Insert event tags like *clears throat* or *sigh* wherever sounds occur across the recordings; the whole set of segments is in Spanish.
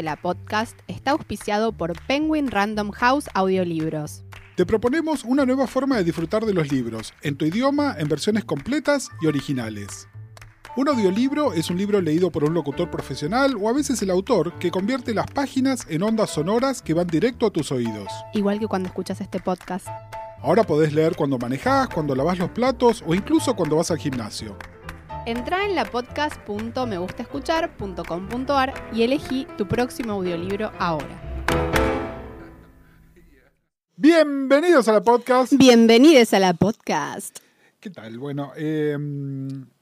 de la podcast está auspiciado por Penguin Random House Audiolibros. Te proponemos una nueva forma de disfrutar de los libros, en tu idioma, en versiones completas y originales. Un audiolibro es un libro leído por un locutor profesional o a veces el autor que convierte las páginas en ondas sonoras que van directo a tus oídos. Igual que cuando escuchas este podcast. Ahora podés leer cuando manejás, cuando lavas los platos o incluso cuando vas al gimnasio. Entra en la podcast.megustaescuchar.com.ar y elegí tu próximo audiolibro ahora. Bienvenidos a la podcast. Bienvenidos a la podcast. ¿Qué tal? Bueno, eh,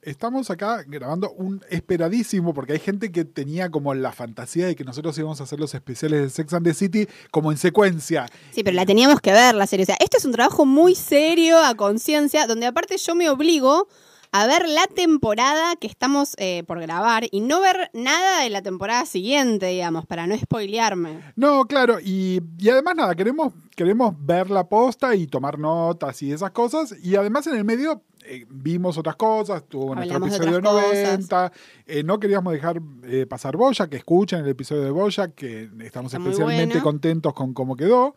estamos acá grabando un esperadísimo, porque hay gente que tenía como la fantasía de que nosotros íbamos a hacer los especiales de Sex and the City como en secuencia. Sí, pero la teníamos que ver, la serie. O sea, esto es un trabajo muy serio, a conciencia, donde aparte yo me obligo a ver la temporada que estamos eh, por grabar y no ver nada de la temporada siguiente, digamos, para no spoilearme. No, claro, y, y además nada, queremos, queremos ver la posta y tomar notas y esas cosas, y además en el medio eh, vimos otras cosas, tuvo nuestro de episodio otras 90, eh, no queríamos dejar eh, pasar Boya, que escuchen el episodio de Boya, que estamos Está especialmente bueno. contentos con cómo quedó.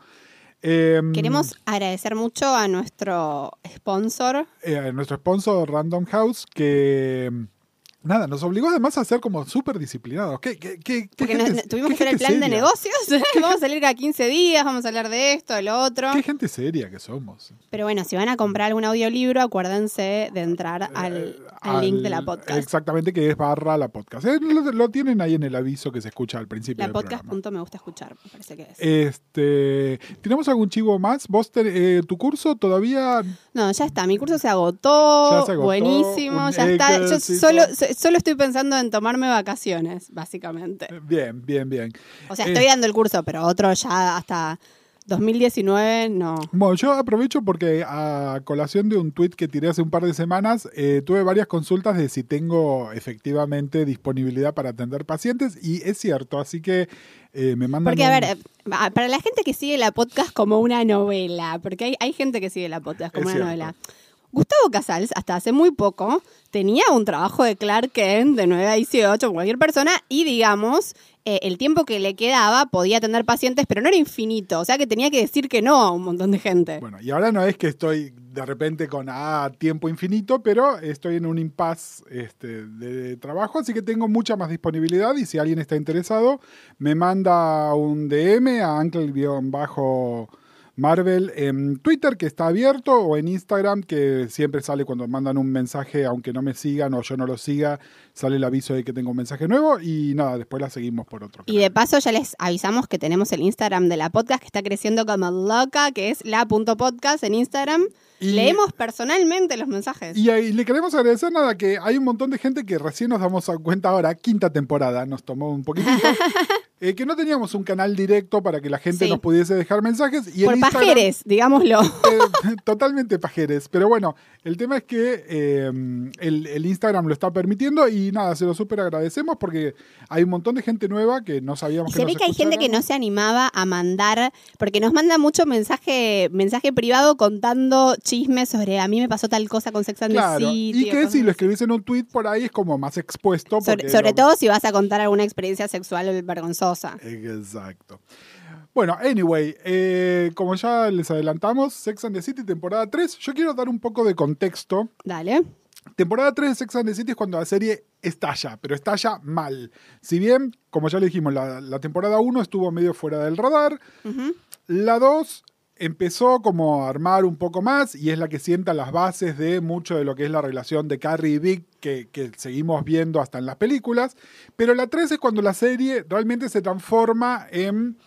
Eh, Queremos agradecer mucho a nuestro sponsor. eh, a nuestro sponsor Random House, que nada, nos obligó además a ser como súper disciplinados. ¿Qué, qué, qué, Porque nos- tuvimos que hacer el plan de negocios. *laughs* vamos a salir cada 15 días, vamos a hablar de esto, de lo otro. Qué gente seria que somos. Pero bueno, si van a comprar algún audiolibro, acuérdense de entrar al, al link de la podcast. Exactamente, que es barra la podcast. Eh, lo, lo tienen ahí en el aviso que se escucha al principio La del podcast programa. punto me gusta escuchar, me parece que es. Este, ¿Tenemos algún chivo más? ¿Vos te- eh, tu curso todavía No, ya está, mi curso se agotó, Ya se agotó, buenísimo, ya está. Yo solo, so- solo estoy pensando en tomarme vacaciones, básicamente. Bien, bien, bien. O sea, Eh, estoy dando el curso, pero otro ya hasta 2019 no. Bueno, yo aprovecho porque a colación de un tuit que tiré hace un par de semanas, eh, tuve varias consultas de si tengo efectivamente disponibilidad para atender pacientes y es cierto, así que eh, me mandan... Porque, a ver, eh, para la gente que sigue la podcast como una novela, porque hay, hay gente que sigue la podcast como Es una cierto. novela. Gustavo Casals, hasta hace muy poco, tenía un trabajo de Clark Kent de 9 a 18 con cualquier persona y, digamos, eh, el tiempo que le quedaba podía atender pacientes, pero no era infinito. O sea que tenía que decir que no a un montón de gente. Bueno, y ahora no es que estoy de repente con ah, tiempo infinito, pero estoy en un impasse este, de trabajo, así que tengo mucha más disponibilidad y si alguien está interesado, me manda un DM a Uncle-Bajo. Marvel en Twitter, que está abierto, o en Instagram, que siempre sale cuando mandan un mensaje, aunque no me sigan o yo no lo siga, sale el aviso de que tengo un mensaje nuevo y nada, después la seguimos por otro. Y de paso ya les avisamos que tenemos el Instagram de la podcast que está creciendo como loca, que es la.podcast en Instagram. Y- Leemos personalmente los mensajes. Y, ahí le queremos agradecer nada que hay un montón de gente que recién nos damos cuenta ahora, quinta temporada, nos tomó un poquitito, *laughs* eh, que no teníamos un canal directo para que la gente Sí. nos pudiese dejar mensajes. Y Por pajeres, digámoslo. eh, *laughs* totalmente pajeres. Pero bueno, el tema es que eh, el, el Instagram lo está permitiendo y nada, se lo súper agradecemos porque hay un montón de gente nueva que no sabíamos Y que se nos ve que hay gente que no se animaba a mandar, porque nos manda mucho mensaje, mensaje privado contando chismes sobre a mí me pasó tal cosa con Sex and the Claro, City. y que si lo escribís en un tweet por ahí es como más expuesto. Sobre, porque sobre lo- todo si vas a contar alguna experiencia sexual vergonzosa. Exacto. Bueno, anyway, eh, como ya les adelantamos, Sex and the City, temporada 3. Yo quiero dar un poco de contexto. Dale. Temporada 3 de Sex and the City es cuando la serie estalla, pero estalla mal. Si bien, como ya le dijimos, la, la temporada 1 estuvo medio fuera del radar, la 2 empezó como a armar un poco más y es la que sienta las bases de mucho de lo que es la relación de Carrie y Vic que, que seguimos viendo hasta en las películas. Pero la 3 es cuando la serie realmente se transforma en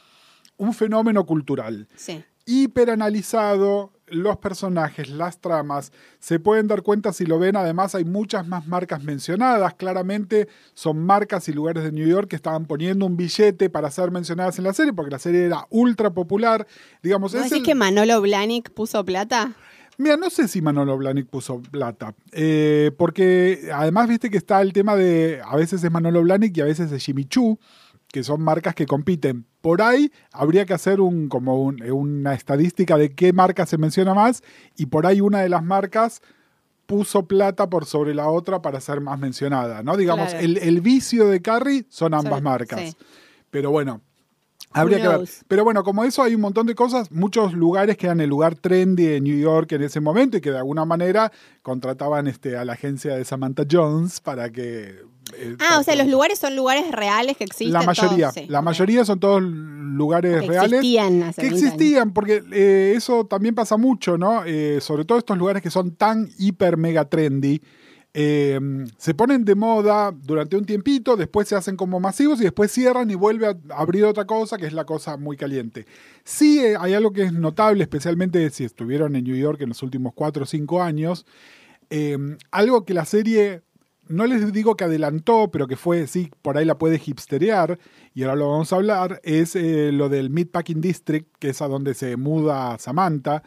un fenómeno cultural. Sí. Hiperanalizado, los personajes, las tramas, se pueden dar cuenta si lo ven, además hay muchas más marcas mencionadas, claramente son marcas y lugares de New York que estaban poniendo un billete para ser mencionadas en la serie, porque la serie era ultra popular, digamos, ¿Vos es decís el- que Manolo Blahnik puso plata? Mira, no sé si Manolo Blahnik puso plata, eh, porque además viste que está el tema de, a veces es Manolo Blahnik y a veces es Jimmy Choo, que son marcas que compiten. Por ahí habría que hacer un, como un- una estadística de qué marca se menciona más y por ahí una de las marcas puso plata por sobre la otra para ser más mencionada, ¿no? Digamos, Claro. el, el vicio de Carrie son ambas marcas. sí. Pero bueno, Habría que ver. Pero bueno, como eso hay un montón de cosas, muchos lugares que eran el lugar trendy de New York en ese momento y que de alguna manera contrataban este, a la agencia de Samantha Jones para que... eh, Ah, o sea, los lugares son lugares reales que existen. La mayoría, todos, sí, la mayoría son todos lugares Que reales. existían hace que 20 años. existían, porque eh, eso también pasa mucho, ¿no? Eh, sobre todo estos lugares que son tan hiper mega trendy. se ponen de moda durante un tiempito, después se hacen como masivos y después cierran y vuelve a abrir otra cosa que es la cosa muy caliente. Sí hay algo que es notable, especialmente si estuvieron en New York en los últimos cuatro o cinco años, algo que la serie, no les digo que adelantó, pero que fue, sí, por ahí la puede hipsterear, y ahora lo vamos a hablar, es eh, lo del Meatpacking District, que es a donde se muda Samantha.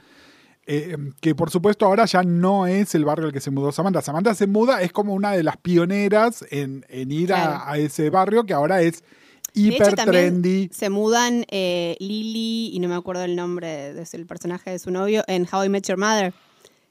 eh, que por supuesto ahora ya no es el barrio al que se mudó Samantha. Samantha se muda, es como una de las pioneras en, en ir a- Claro. a, ese barrio que ahora es De hecho, hiper trendy. Se mudan eh, Lily, y no me acuerdo el nombre del personaje de su novio, en How I Met Your Mother.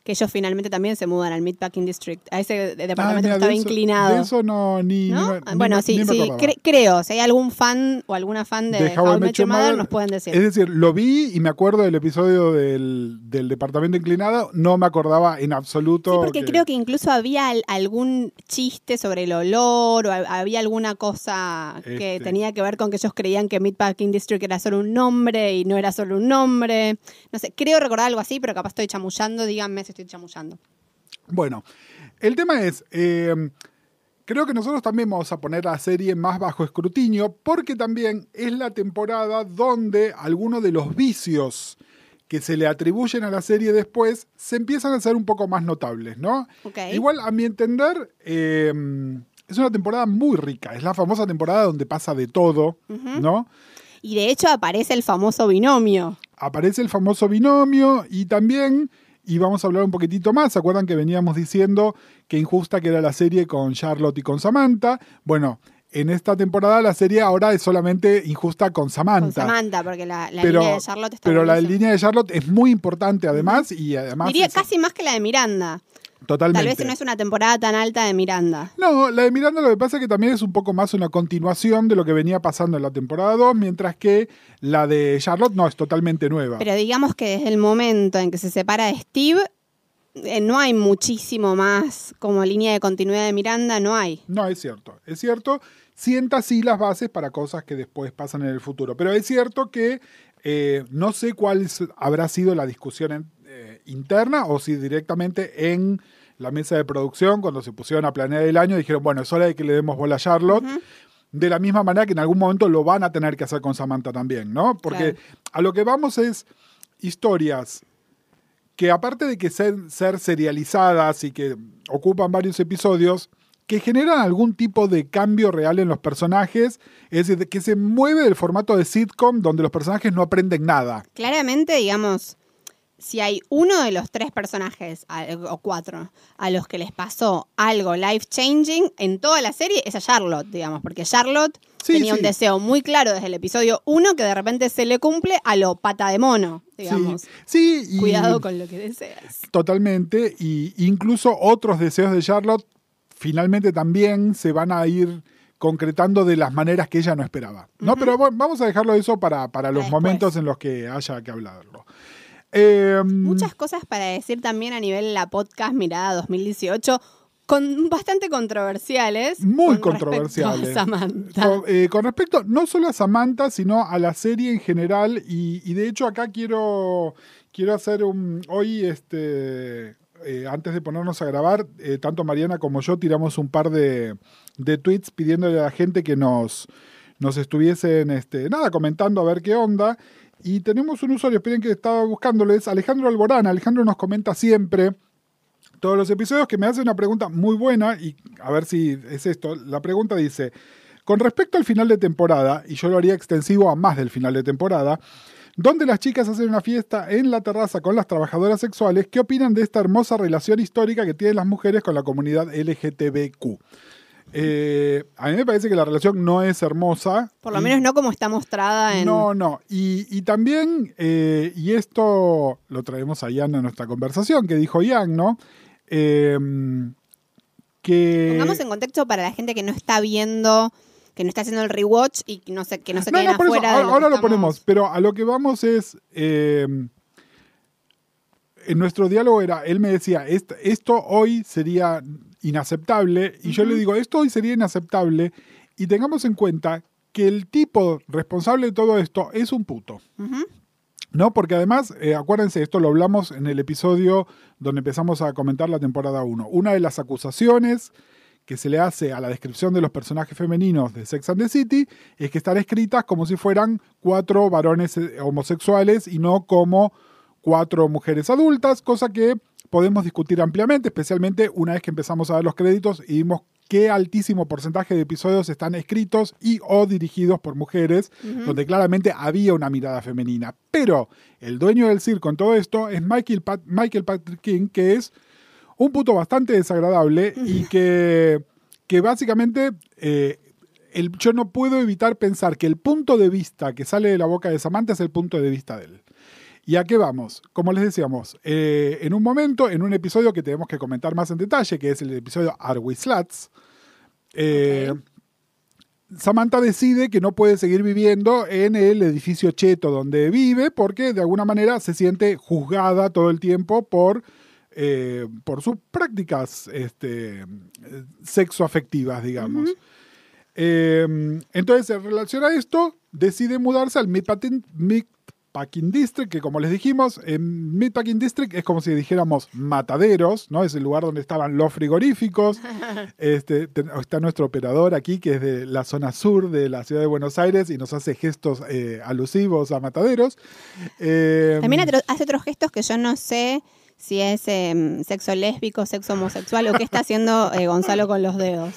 Que ellos finalmente también se mudan al Meatpacking District, a ese de- Ah, departamento mira, que estaba de eso- inclinado. De eso no, ni. ¿No? ni ni bueno, sí, ni me sí, cre- creo. Si hay algún fan o alguna fan de, How, I Met Your Mother, nos pueden decir. Es decir, lo vi y me acuerdo del episodio del, del departamento inclinado, no me acordaba en absoluto. Sí, porque creo que incluso había al- algún chiste sobre el olor o ha- había alguna cosa que Este. tenía que ver con que ellos creían que Meatpacking District era solo un nombre y no era solo un nombre. No sé, creo recordar algo así, pero capaz estoy chamullando. Díganme si estoy chamullando. Bueno, el tema es, eh, creo que nosotros también vamos a poner la serie más bajo escrutinio porque también es la temporada donde algunos de los vicios que se le atribuyen a la serie después se empiezan a hacer un poco más notables, ¿no? Igual, a mi entender, eh, es una temporada muy rica, es la famosa temporada donde pasa de todo. ¿no? Y de hecho aparece el famoso binomio. aparece el famoso binomio y también, y vamos a hablar un poquitito más, ¿se acuerdan que veníamos diciendo que injusta que era la serie con Charlotte y con Samantha? Bueno, en esta temporada la serie ahora es solamente injusta con Samantha. Con Samantha, porque la, la pero línea de Charlotte está pero la línea de Charlotte es muy importante además y además Diría es- casi más que la de Miranda. Totalmente. Tal vez no es una temporada tan alta de Miranda. No, la de Miranda lo que pasa es que también es un poco más una continuación de lo que venía pasando en la temporada 2, mientras que la de Charlotte no es totalmente nueva. Pero digamos que desde el momento en que se separa de Steve, eh, no hay muchísimo más como línea de continuidad de Miranda, no hay. No, es cierto. Es cierto, sienta sí las bases para cosas que después pasan en el futuro. Pero es cierto que eh, no sé cuál habrá sido la discusión en- interna o si directamente en la mesa de producción, cuando se pusieron a planear el año, dijeron, bueno, es hora de que le demos bola a Charlotte. De la misma manera que en algún momento lo van a tener que hacer con Samantha también, ¿no? Porque Claro. a lo que vamos es historias que aparte de que ser, ser serializadas y que ocupan varios episodios, que generan algún tipo de cambio real en los personajes, es decir, que se mueve del formato de sitcom donde los personajes no aprenden nada. Claramente, digamos, si hay uno de los tres personajes, o cuatro, a los que les pasó algo life changing en toda la serie, es a Charlotte, digamos, porque Charlotte Sí, tenía sí. un deseo muy claro desde el episodio uno que de repente se le cumple a lo pata de mono, digamos. Sí, sí y Cuidado con lo que deseas. totalmente. Y incluso otros deseos de Charlotte finalmente también se van a ir concretando de las maneras que ella no esperaba. ¿no? Pero bueno, vamos a dejarlo eso para, para los después. momentos en los que haya que hablarlo. Eh, Muchas cosas para decir también a nivel la podcast Mirada 2018, con bastante controversiales. Muy con respecto controversiales. a Samantha. Con, eh, con respecto no solo a Samantha, sino a la serie en general, y, y de hecho acá quiero, quiero hacer un... Hoy, este, eh, antes de ponernos a grabar, eh, tanto Mariana como yo tiramos un par de, de tweets pidiéndole a la gente que nos, nos estuviesen, este, nada, comentando a ver qué onda. Y tenemos un usuario, esperen que estaba buscándolo, es Alejandro Alborán. Alejandro nos comenta siempre todos los episodios que me hace una pregunta muy buena y a ver si es esto. La pregunta dice, con respecto al final de temporada, y yo lo haría extensivo a más del final de temporada, donde las chicas hacen una fiesta en la terraza con las trabajadoras sexuales, ¿qué opinan de esta hermosa relación histórica que tienen las mujeres con la comunidad LGTBQ? Eh, a mí me parece que la relación no es hermosa. Por lo y- menos no como está mostrada en... no, no. Y, y también, eh, y esto lo traemos a Ian a nuestra conversación, que dijo Ian, ¿no? Eh, que... Pongamos en contexto para la gente que no está viendo que no está haciendo el rewatch y que no se, que no se No, queden no, por eso, afuera de ahora, lo, ahora ponemos, pero a lo que vamos es. eh, en nuestro diálogo era, él me decía, "Est- esto hoy sería inaceptable, y yo le digo, esto hoy sería inaceptable, y tengamos en cuenta que el tipo responsable de todo esto es un puto. ¿No? Porque además, eh, acuérdense, esto lo hablamos en el episodio donde empezamos a comentar la temporada 1. Una de las acusaciones que se le hace a la descripción de los personajes femeninos de Sex and the City es que están escritas como si fueran cuatro varones eh, homosexuales y no como cuatro mujeres adultas, cosa que podemos discutir ampliamente, especialmente una vez que empezamos a ver los créditos y vimos qué altísimo porcentaje de episodios están escritos y o dirigidos por mujeres, donde claramente había una mirada femenina. Pero el dueño del circo en todo esto es Michael, Pat- Michael Patrick King, que es un puto bastante desagradable y que, que básicamente eh, el- yo no puedo evitar pensar que el punto de vista que sale de la boca de Samantha es el punto de vista de él. ¿Y a qué vamos? Como les decíamos, eh, en un momento, en un episodio que tenemos que comentar más en detalle, que es el episodio Are We eh, Samantha decide que no puede seguir viviendo en el edificio cheto donde vive porque de alguna manera se siente juzgada todo el tiempo por, eh, por sus prácticas este, sexoafectivas, digamos. Eh, entonces, en relación a esto, decide mudarse al Meatpacking, Meatpacking District, que como les dijimos, en Meatpacking District es como si dijéramos mataderos, ¿no? Es el lugar donde estaban los frigoríficos. *laughs* Este, te- está nuestro operador aquí, que es de la zona sur de la ciudad de Buenos Aires y nos hace gestos eh, alusivos a mataderos. Eh, También hace otros gestos que yo no sé si es em, sexo lésbico, sexo homosexual o qué está haciendo eh, Gonzalo con los dedos.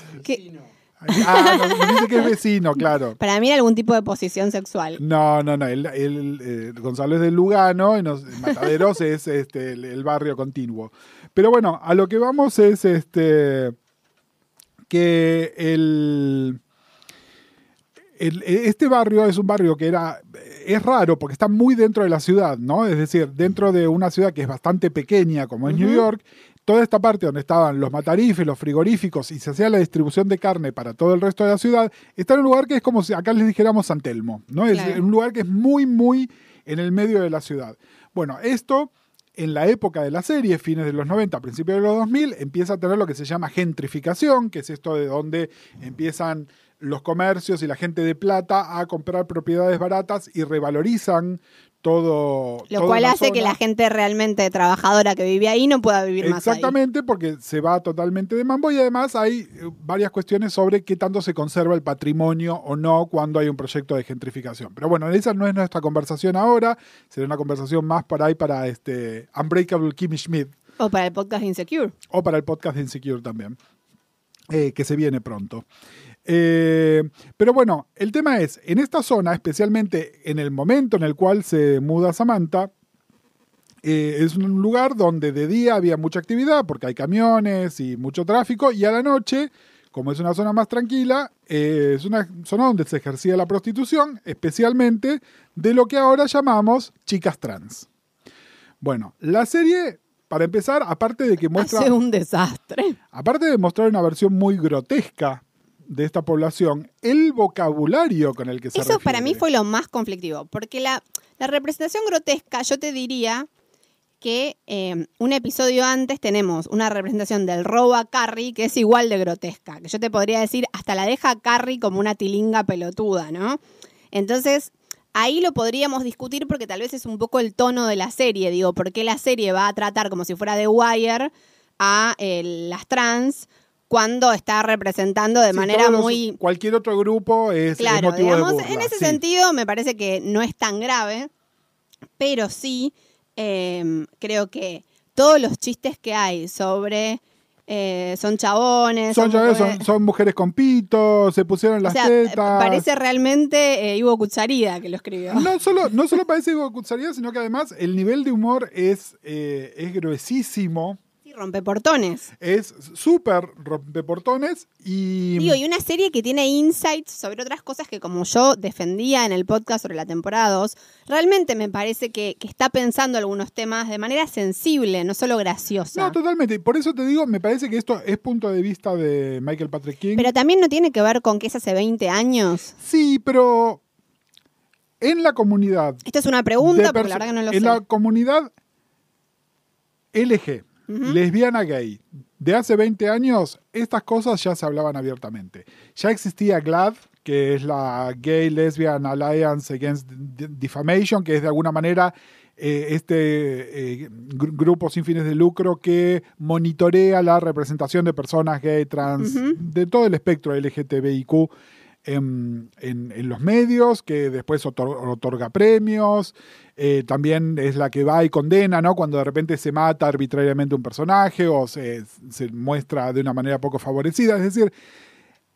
Ah, nos dice que es vecino, claro. para mí era algún tipo de posición sexual. No, no, no. él- él, eh, Gonzalo es de Lugano y nos- Mataderos *laughs* es este, el, el barrio continuo. Pero bueno, a lo que vamos es este que el, el- este barrio es un barrio que era es raro porque está muy dentro de la ciudad, ¿no? Es decir, dentro de una ciudad que es bastante pequeña como es New York, toda esta parte donde estaban los matarifes, los frigoríficos y se hacía la distribución de carne para todo el resto de la ciudad, está en un lugar que es como si acá les dijéramos San Telmo, ¿no? Es un lugar que es muy, muy en el medio de la ciudad. Bueno, esto en la época de la serie, fines de los 90, principios de los 2000, empieza a tener lo que se llama gentrificación, que es esto de donde empiezan los comercios y la gente de plata a comprar propiedades baratas y revalorizan todo. Lo cual hace que la gente realmente trabajadora que vive ahí no pueda vivir más. Exactamente, porque se va totalmente de mambo y además hay eh, varias cuestiones sobre qué tanto se conserva el patrimonio o no cuando hay un proyecto de gentrificación. Pero bueno, esa no es nuestra conversación ahora, será una conversación más para ahí para este Unbreakable Kimmy Schmidt O para el podcast Insecure. o para el podcast Insecure también, eh, que se viene pronto. Eh, pero bueno, el tema es, en esta zona, especialmente en el momento en el cual se muda Samantha, eh, es un lugar donde de día había mucha actividad porque hay camiones y mucho tráfico y a la noche, como es una zona más tranquila, eh, es una zona donde se ejercía la prostitución, especialmente de lo que ahora llamamos chicas trans. Bueno, la serie, para empezar, aparte de que muestra... Hace un desastre. Aparte de mostrar una versión muy grotesca de esta población, el vocabulario con el que se Eso para mí fue lo más conflictivo, porque la, la representación grotesca, yo te diría que eh, un episodio antes tenemos una representación del robo a Carrie que es igual de grotesca, que yo te podría decir, hasta la deja a Carrie como una tilinga pelotuda, ¿no? Entonces, ahí lo podríamos discutir porque tal vez es un poco el tono de la serie, digo, porque la serie va a tratar como si fuera The Wire a eh, las trans cuando está representando de Sí, manera muy Cualquier otro grupo es, es Claro, motivo digamos, de burla. en ese sí. sentido me parece que no es tan grave, pero sí eh, creo que todos los chistes que hay sobre eh, son chabones, Son, mujeres- son, son mujeres con pito, se pusieron o las sea, tetas. parece realmente eh, Ivo Cucharida que lo escribió. No solo, no solo parece Ivo Cucharilla, sino que además el nivel de humor es, eh, es gruesísimo. Sí, rompeportones. Es súper rompeportones y... Digo, y una serie que tiene insights sobre otras cosas que como yo defendía en el podcast sobre la temporada 2, realmente me parece que, que está pensando algunos temas de manera sensible, no solo graciosa. No, totalmente. Por eso te digo, me parece que esto es punto de vista de Michael Patrick King. Pero también no tiene que ver con que es hace 20 años. Sí, pero en la comunidad... Esta es una pregunta, porque la verdad que no lo En sé. la comunidad LG, lesbiana gay, de hace 20 años, estas cosas ya se hablaban abiertamente. Ya existía GLAD, que es la Gay Lesbian Alliance Against Defamation, que es de alguna manera eh, este eh, gr- grupo sin fines de lucro que monitorea la representación de personas gay, trans, de todo el espectro LGTBIQ en, los medios, que después otor- otorga premios. eh, también es la que va y condena, ¿no? Cuando de repente se mata arbitrariamente un personaje o se muestra de una manera poco favorecida. Es decir,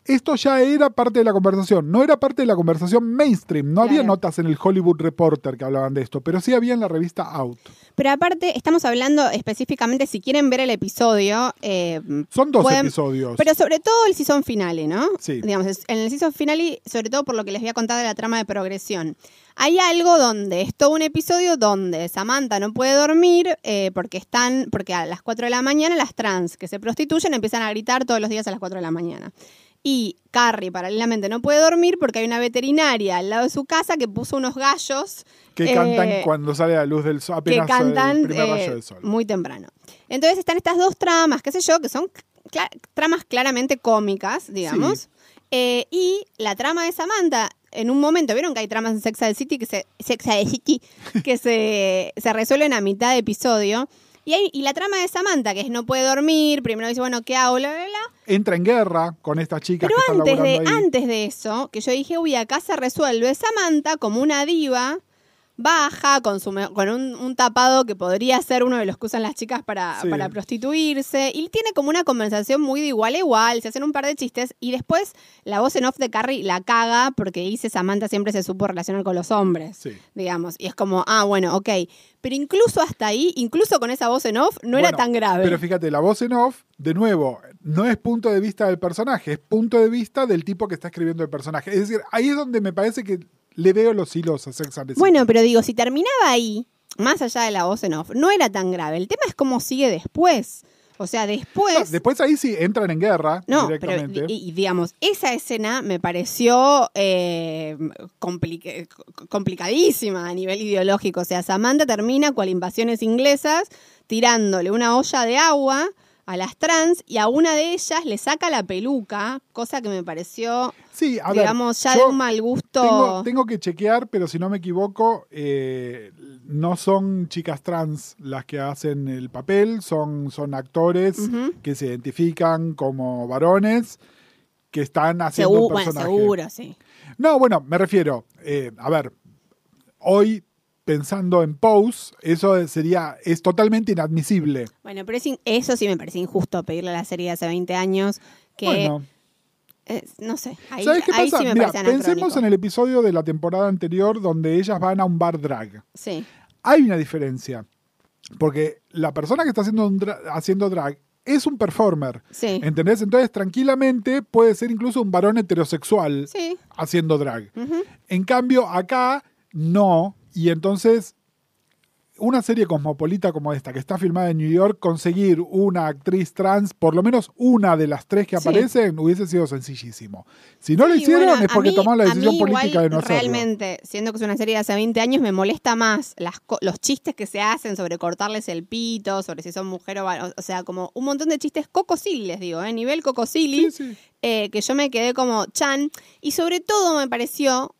esto ya era parte de la conversación. No era parte de la conversación mainstream. No había notas en el Hollywood Reporter que hablaban de esto, pero sí había en la revista Out. Pero aparte, estamos hablando específicamente, si quieren ver el episodio, eh, Son dos Pueden- episodios. pero sobre todo el season finale, ¿no? Sí. Digamos, en el season finale, sobre todo por lo que les voy a contar de la trama de progresión. Hay algo donde es todo un episodio donde Samantha no puede dormir eh, porque están, porque a las 4 de la mañana las trans que se prostituyen empiezan a gritar todos los días a las 4 de la mañana. Y Carrie paralelamente no puede dormir porque hay una veterinaria al lado de su casa que puso unos gallos que eh, cantan cuando sale la luz del sol, que apenas cantan el primer eh, rayo del sol. muy temprano. Entonces están estas dos tramas, qué sé yo, que son tramas claramente cómicas, digamos. Sí. Eh, y la trama de Samantha, en un momento, ¿vieron que hay tramas en Sex and the City que se, Sex and the City, que se, *laughs* se resuelven a mitad de episodio? Y, y la trama de Samantha, que es no puede dormir, primero dice, bueno, ¿qué hago? Bla, bla, bla. Entra en guerra con estas chicas Pero que están antes de, ahí. antes de eso, que yo dije, uy, acá se resuelve Samantha como una diva, baja, con, su con un, un tapado que podría ser uno de los que usan las chicas para, Sí. para prostituirse, y tiene como una conversación muy de igual a igual, se hacen un par de chistes, y después la voz en off de Carrie la caga porque dice Samantha siempre se supo relacionar con los hombres, Sí. digamos, y es como, ah, bueno, ok, pero incluso hasta ahí, incluso con esa voz en off, no era tan grave. Pero fíjate, la voz en off, de nuevo, no es punto de vista del personaje, es punto de vista del tipo que está escribiendo el personaje. Es decir, ahí es donde me parece que le veo los hilos a Sex and the City. Bueno, pero digo, si terminaba ahí, más allá de la voz en off, no era tan grave. El tema es cómo sigue después. O sea, después. No, después ahí sí entran en guerra No, pero directamente. y, y digamos, esa escena me pareció eh, complica- complicadísima a nivel ideológico. O sea, Samantha termina cual invasiones inglesas tirándole una olla de agua a las trans y a una de ellas le saca la peluca, cosa que me pareció, sí, a digamos, ver, ya de un mal gusto. Tengo, tengo que chequear, pero si no me equivoco, eh, no son chicas trans las que hacen el papel, son, son actores que se identifican como varones que están haciendo Segu- un bueno, personaje. seguro, sí. No, bueno, me refiero, eh, a ver, hoy pensando en Pose, eso sería, es totalmente inadmisible. Bueno, pero es in- eso sí me parece injusto pedirle a la serie de hace 20 años que, Bueno, no sé, ahí, ¿sabes qué ahí pasa? sí me Mira, pensemos en el episodio de la temporada anterior donde ellas van a un bar drag. Sí, Hay una diferencia, porque la persona que está haciendo, un dra- haciendo drag es un performer. sí, ¿Entendés? Entonces, tranquilamente puede ser incluso un varón heterosexual sí. haciendo drag. En cambio, acá no. Y entonces, una serie cosmopolita como esta, que está filmada en New York, conseguir una actriz trans, por lo menos una de las tres que Sí. aparecen, hubiese sido sencillísimo. Si no lo hicieron bueno, es porque mí- tomaron la decisión política igual, de no hacerlo. Realmente, siendo que es una serie de hace 20 años, me molesta más las los chistes que se hacen sobre cortarles el pito, sobre si son mujer o varón. O sea, como un montón de chistes cocosili, les digo, ¿eh? nivel cocosili. Sí. eh, que yo me quedé como chan. Y sobre todo me pareció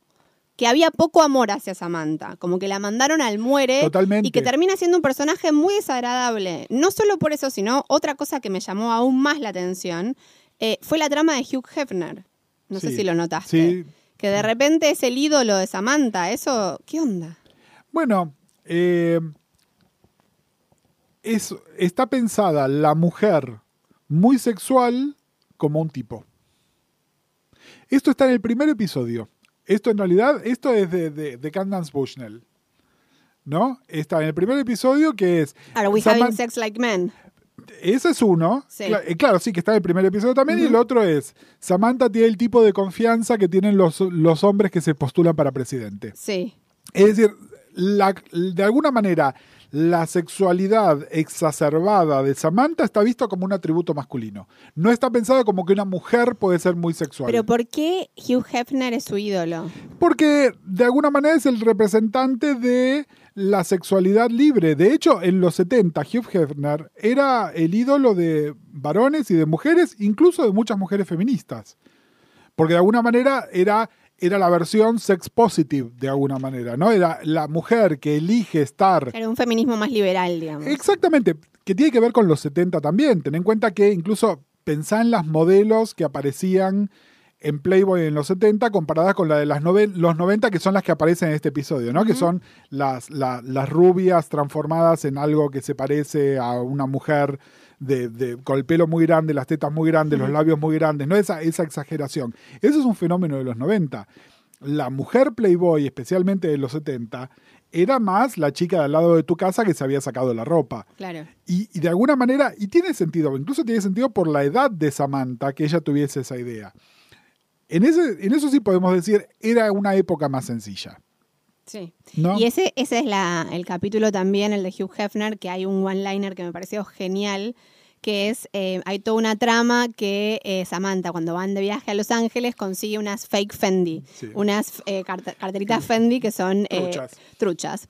que había poco amor hacia Samantha. Como que la mandaron al muere. Totalmente. Y que termina siendo un personaje muy desagradable. No solo por eso, sino otra cosa que me llamó aún más la atención eh, fue la trama de Hugh Hefner. No sé si lo notaste. Sí. Que de repente es el ídolo de Samantha. Eso, ¿qué onda? Bueno, eh, es, está pensada la mujer muy sexual como un tipo. Esto está en el primer episodio. Esto en realidad, esto es de, de, de Candace Bushnell. ¿No? Está en el primer episodio que es... Are we Saman- having sex like men? Ese es uno. Sí. Eh, Claro, sí, que está en el primer episodio también. Y el otro es, Samantha tiene el tipo de confianza que tienen los, los hombres que se postulan para presidente. Sí. Es decir, la- de alguna manera, la sexualidad exacerbada de Samantha está vista como un atributo masculino. No está pensada como que una mujer puede ser muy sexual. Pero ¿por qué Hugh Hefner es su ídolo? Porque de alguna manera es el representante de la sexualidad libre. De hecho, en los 70, Hugh Hefner era el ídolo de varones y de mujeres, incluso de muchas mujeres feministas. Porque de alguna manera era, era la versión sex positive, de alguna manera, ¿no? Era la mujer que elige estar Era un feminismo más liberal, digamos. Exactamente, que tiene que ver con los 70 también. Ten en cuenta que incluso pensá en las modelos que aparecían en Playboy en los 70 comparadas con la de las los 90 que son las que aparecen en este episodio, ¿no? Que son las, la- las rubias transformadas en algo que se parece a una mujer de, de- con el pelo muy grande, las tetas muy grandes, los labios muy grandes, ¿no? Esa, esa exageración. Eso es un fenómeno de los 90. La mujer Playboy, especialmente de los 70, era más la chica de al lado de tu casa que se había sacado la ropa. Claro. Y, y de alguna manera, y tiene sentido, incluso tiene sentido por la edad de Samantha que ella tuviese esa idea. En, ese, en eso sí podemos decir, era una época más sencilla. Sí. ¿no? Y ese, ese es la, el capítulo también, el de Hugh Hefner, que hay un one-liner que me pareció genial, que es, eh, hay toda una trama que eh, Samantha, cuando van de viaje a Los Ángeles, consigue unas fake Fendi, Sí. unas eh, cart- carteritas Fendi que son eh, Truchas. truchas.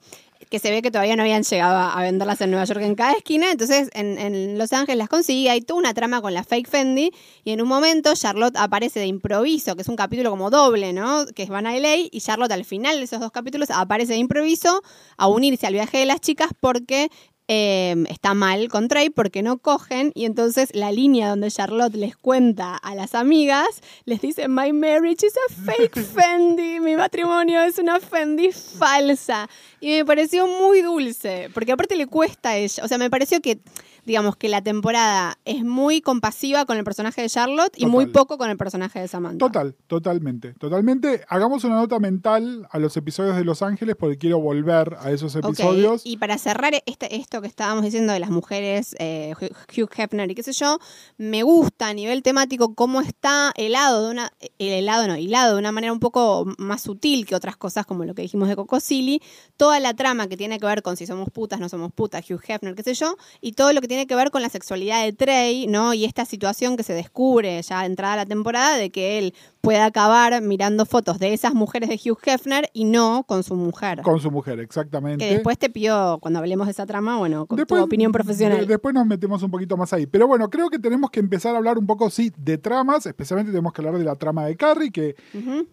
Que se ve que todavía no habían llegado a venderlas en Nueva York en cada esquina. Entonces, en, en Los Ángeles las consigue. Hay toda una trama con la fake Fendi. Y en un momento, Charlotte aparece de improviso, que es un capítulo como doble, ¿no? Que van a LA. Y Charlotte, al final de esos dos capítulos, aparece de improviso a unirse al viaje de las chicas porque. Eh, está mal con Trey porque no cogen y entonces la línea donde Charlotte les cuenta a las amigas les dice my marriage is a fake *laughs* Fendi mi matrimonio es una Fendi falsa y me pareció muy dulce porque aparte le cuesta a ella o sea me pareció que digamos que la temporada es muy compasiva con el personaje de Charlotte y muy poco con el personaje de Samantha Total, totalmente, totalmente. Hagamos una nota mental a los episodios de Los Ángeles porque quiero volver a esos episodios. Y para cerrar este, esto que estábamos diciendo de las mujeres, eh, Hugh Hefner y qué sé yo, me gusta a nivel temático cómo está helado de una, el helado no, hilado de una manera un poco más sutil que otras cosas como lo que dijimos de Coco Silly, toda la trama que tiene que ver con si somos putas, no somos putas, Hugh Hefner, qué sé yo, y todo lo que tiene que ver con la sexualidad de Trey, ¿no? Y esta situación que se descubre ya entrada la temporada de que él puede acabar mirando fotos de esas mujeres de Hugh Hefner y no con su mujer. Con su mujer, exactamente. Que después te pido, cuando hablemos de esa trama, bueno, con Después- tu opinión de- profesional. después nos metemos un poquito más ahí. Pero bueno, creo que tenemos que empezar a hablar un poco, sí, de tramas. Especialmente tenemos que hablar de la trama de Carrie, que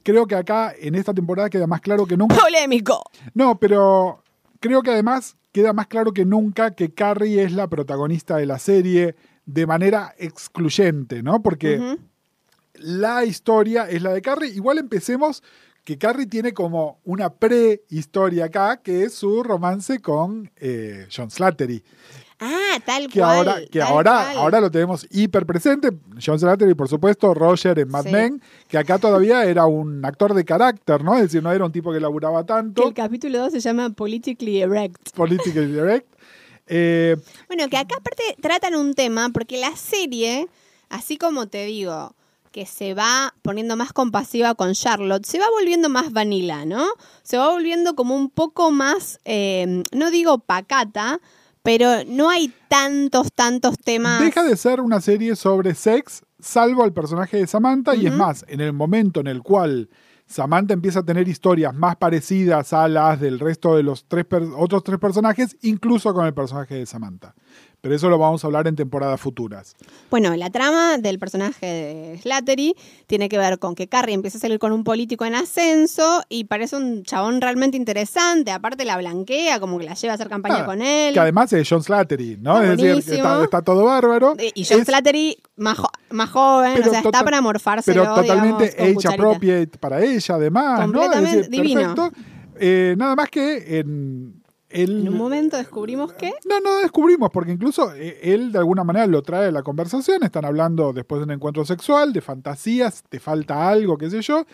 creo que acá en esta temporada queda más claro que nunca. *laughs* Polémico. No, pero creo que además queda más claro que nunca que Carrie es la protagonista de la serie de manera excluyente, ¿no? Porque la historia es la de Carrie. Igual empecemos que Carrie tiene como una prehistoria acá, que es su romance con eh, John Slattery. Ah, tal Que cual. ahora, que ahora, cual. ahora lo tenemos hiper presente. John Slattery, por supuesto, Roger en Mad Sí. Men, que acá todavía *laughs* era un actor de carácter, ¿no? Es decir, no era un tipo que laburaba Que tanto. el capítulo 2 se llama Politically Erect. Politically *laughs* direct. Eh, Bueno, que acá aparte tratan un tema, porque la serie, así como te digo, que se va poniendo más compasiva con Charlotte, se va volviendo más vanilla, ¿no? Se va volviendo como un poco más, eh, no digo pacata, pero no hay tantos, tantos temas. Deja de ser una serie sobre sex, salvo al personaje de Samantha, y es más, en el momento en el cual Samantha empieza a tener historias más parecidas a las del resto de los tres otros tres personajes, incluso con el personaje de Samantha. Pero eso lo vamos a hablar en temporadas futuras. Bueno, la trama del personaje de Slattery tiene que ver con que Carrie empieza a salir con un político en ascenso y parece un chabón realmente interesante. Aparte la blanquea, como que la lleva a hacer campaña Ah, con él. Que además es John Slattery, ¿no? Está es decir, está, está todo bárbaro. Y- John Es- Slattery más, jo- más joven, Pero o sea, está para morfárselo, pero totalmente digamos, age appropriate para ella, además, ¿no? Es Completamente decir, divino. Eh, nada más que en. En un momento descubrimos que... No, no descubrimos, porque incluso eh, él de alguna manera lo trae a la conversación. Están hablando después de un encuentro sexual, de fantasías, te falta algo, qué sé yo.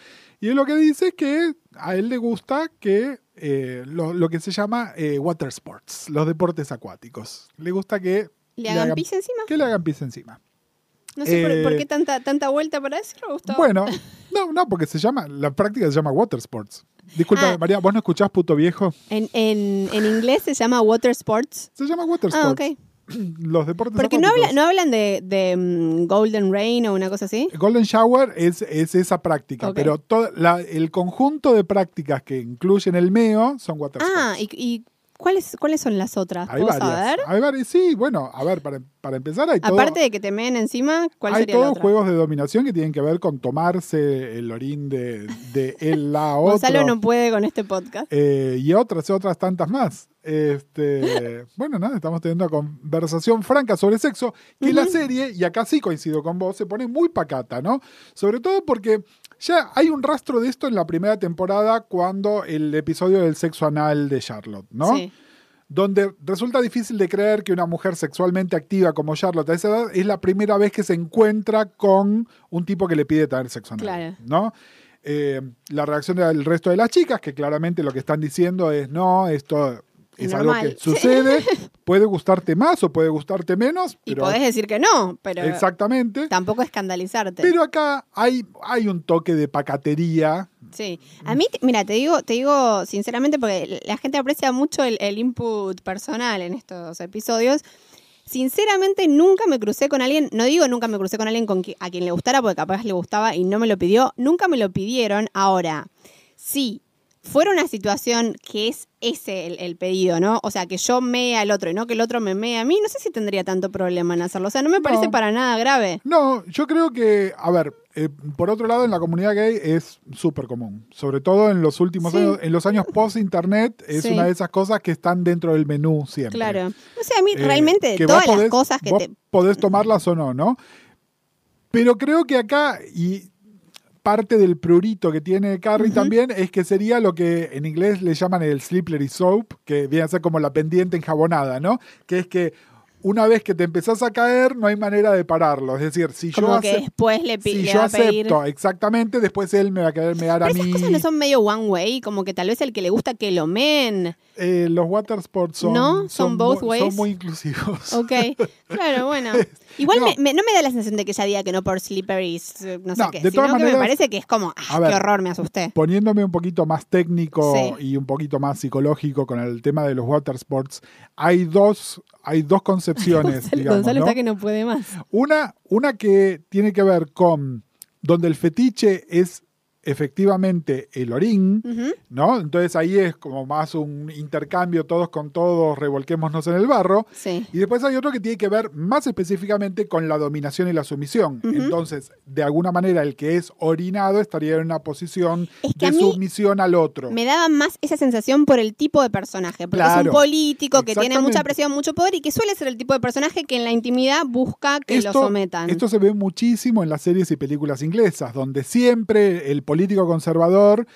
Y él lo que dice es que a él le gusta que eh, lo, lo que se llama eh, water sports, los deportes acuáticos. Le gusta que ¿Le hagan pis encima? Que le hagan pis encima. No sé por- Eh, por, qué tanta, tanta vuelta para decirlo, Gustavo. Bueno, *laughs* no, no, porque se llama, la práctica se llama water sports. Disculpa, Ah. María, ¿vos no escuchás puto viejo? En, en, en inglés se llama water sports. Se llama water Ah, sports. ok. *clears throat* Los deportes Porque no, habla, no hablan de, de, mm, Golden Rain o una cosa así. Golden Shower es, es esa práctica, pero todo la- el conjunto de prácticas que incluyen el MEO son water Ah, sports. y, y ¿cuáles, ¿cuáles son las otras? Hay ¿Puedo varias. saber? Hay varias. Sí, bueno, a ver, para, para empezar hay todo, Aparte de que te meen encima, ¿cuál hay sería la todos otra? juegos de dominación que tienen que ver con tomarse el orín de, de él, la, *laughs* otro. Gonzalo no puede con este podcast. Eh, y otras, otras tantas más. Este, bueno, nada, estamos teniendo una conversación franca sobre sexo, que la serie, y acá sí coincido con vos, se pone muy pacata, ¿no? Sobre todo porque ya hay un rastro de esto en la primera temporada cuando el episodio del sexo anal de Charlotte, ¿no? Sí. donde resulta difícil de creer que una mujer sexualmente activa como Charlotte a esa edad es la primera vez que se encuentra con un tipo que le pide tener sexo anal, Claro. ¿no? Eh, la reacción del resto de las chicas, que claramente lo que están diciendo es, no, esto es algo que sucede, *laughs* puede gustarte más o puede gustarte menos, Y pero podés decir que no, pero exactamente. tampoco escandalizarte. Pero acá hay, hay un toque de pacatería. Sí, a mí, mira, te digo, te digo sinceramente porque la gente aprecia mucho el, el input personal en estos episodios. Sinceramente nunca me crucé con alguien, no digo nunca me crucé con alguien con qui- a quien le gustara porque capaz le gustaba y no me lo pidió, nunca me lo pidieron. Ahora, sí, fuera una situación que es ese el, el pedido, ¿no? O sea, que yo mee al otro y no que el otro me mee a mí, no sé si tendría tanto problema en hacerlo. O sea, no me parece No. para nada grave. No, yo creo que, a ver, eh, por otro lado, en la comunidad gay es súper común. Sobre todo en los últimos Sí. años, en los años post-internet, es Sí. una de esas cosas que están dentro del menú siempre. Claro. O sea, a mí Eh, realmente de que todas podés- las cosas que vos te... podés tomarlas o no, ¿no? Pero creo que acá, y parte del prurito que tiene Carrie también, es que sería lo que en inglés le llaman el slippery soap, que viene a ser como la pendiente enjabonada, ¿no? Que es que una vez que te empezás a caer, no hay manera de pararlo. Es decir, si yo, Como que acep- después le, si le yo a pedir... acepto exactamente, después él me va a querer mear a Pero esas mí. cosas no son medio one way, como que tal vez el que le gusta que lo men. Eh, los water sports son, ¿No? ¿Son both muy, ways? son muy inclusivos. Ok, *laughs* claro, bueno. *laughs* Igual No. me- me- no me da la sensación de que ella diga que no por slipperies, eh, no sé No, qué, de sino todas que me maneras- parece que es como, ah, ver. qué horror, me asusté. Poniéndome un poquito más técnico Sí. y un poquito más psicológico con el tema de los water sports, hay dos, hay dos concepciones, *laughs* Gonzalo, digamos, Gonzalo ¿no? está que no puede más. Una, una que tiene que ver con donde el fetiche es efectivamente el orín. ¿no? Entonces ahí es como más un intercambio todos con todos, revolquémonos en el barro. Sí. Y después hay otro que tiene que ver más específicamente con la dominación y la sumisión. Entonces, de alguna manera, el que es orinado estaría en una posición Es que de sumisión al otro. Me daba más esa sensación por el tipo de personaje, porque es un político que tiene mucha presión, mucho poder y que suele ser el tipo de personaje que en la intimidad busca que lo sometan. Esto se ve muchísimo en las series y películas inglesas, donde siempre el político conservador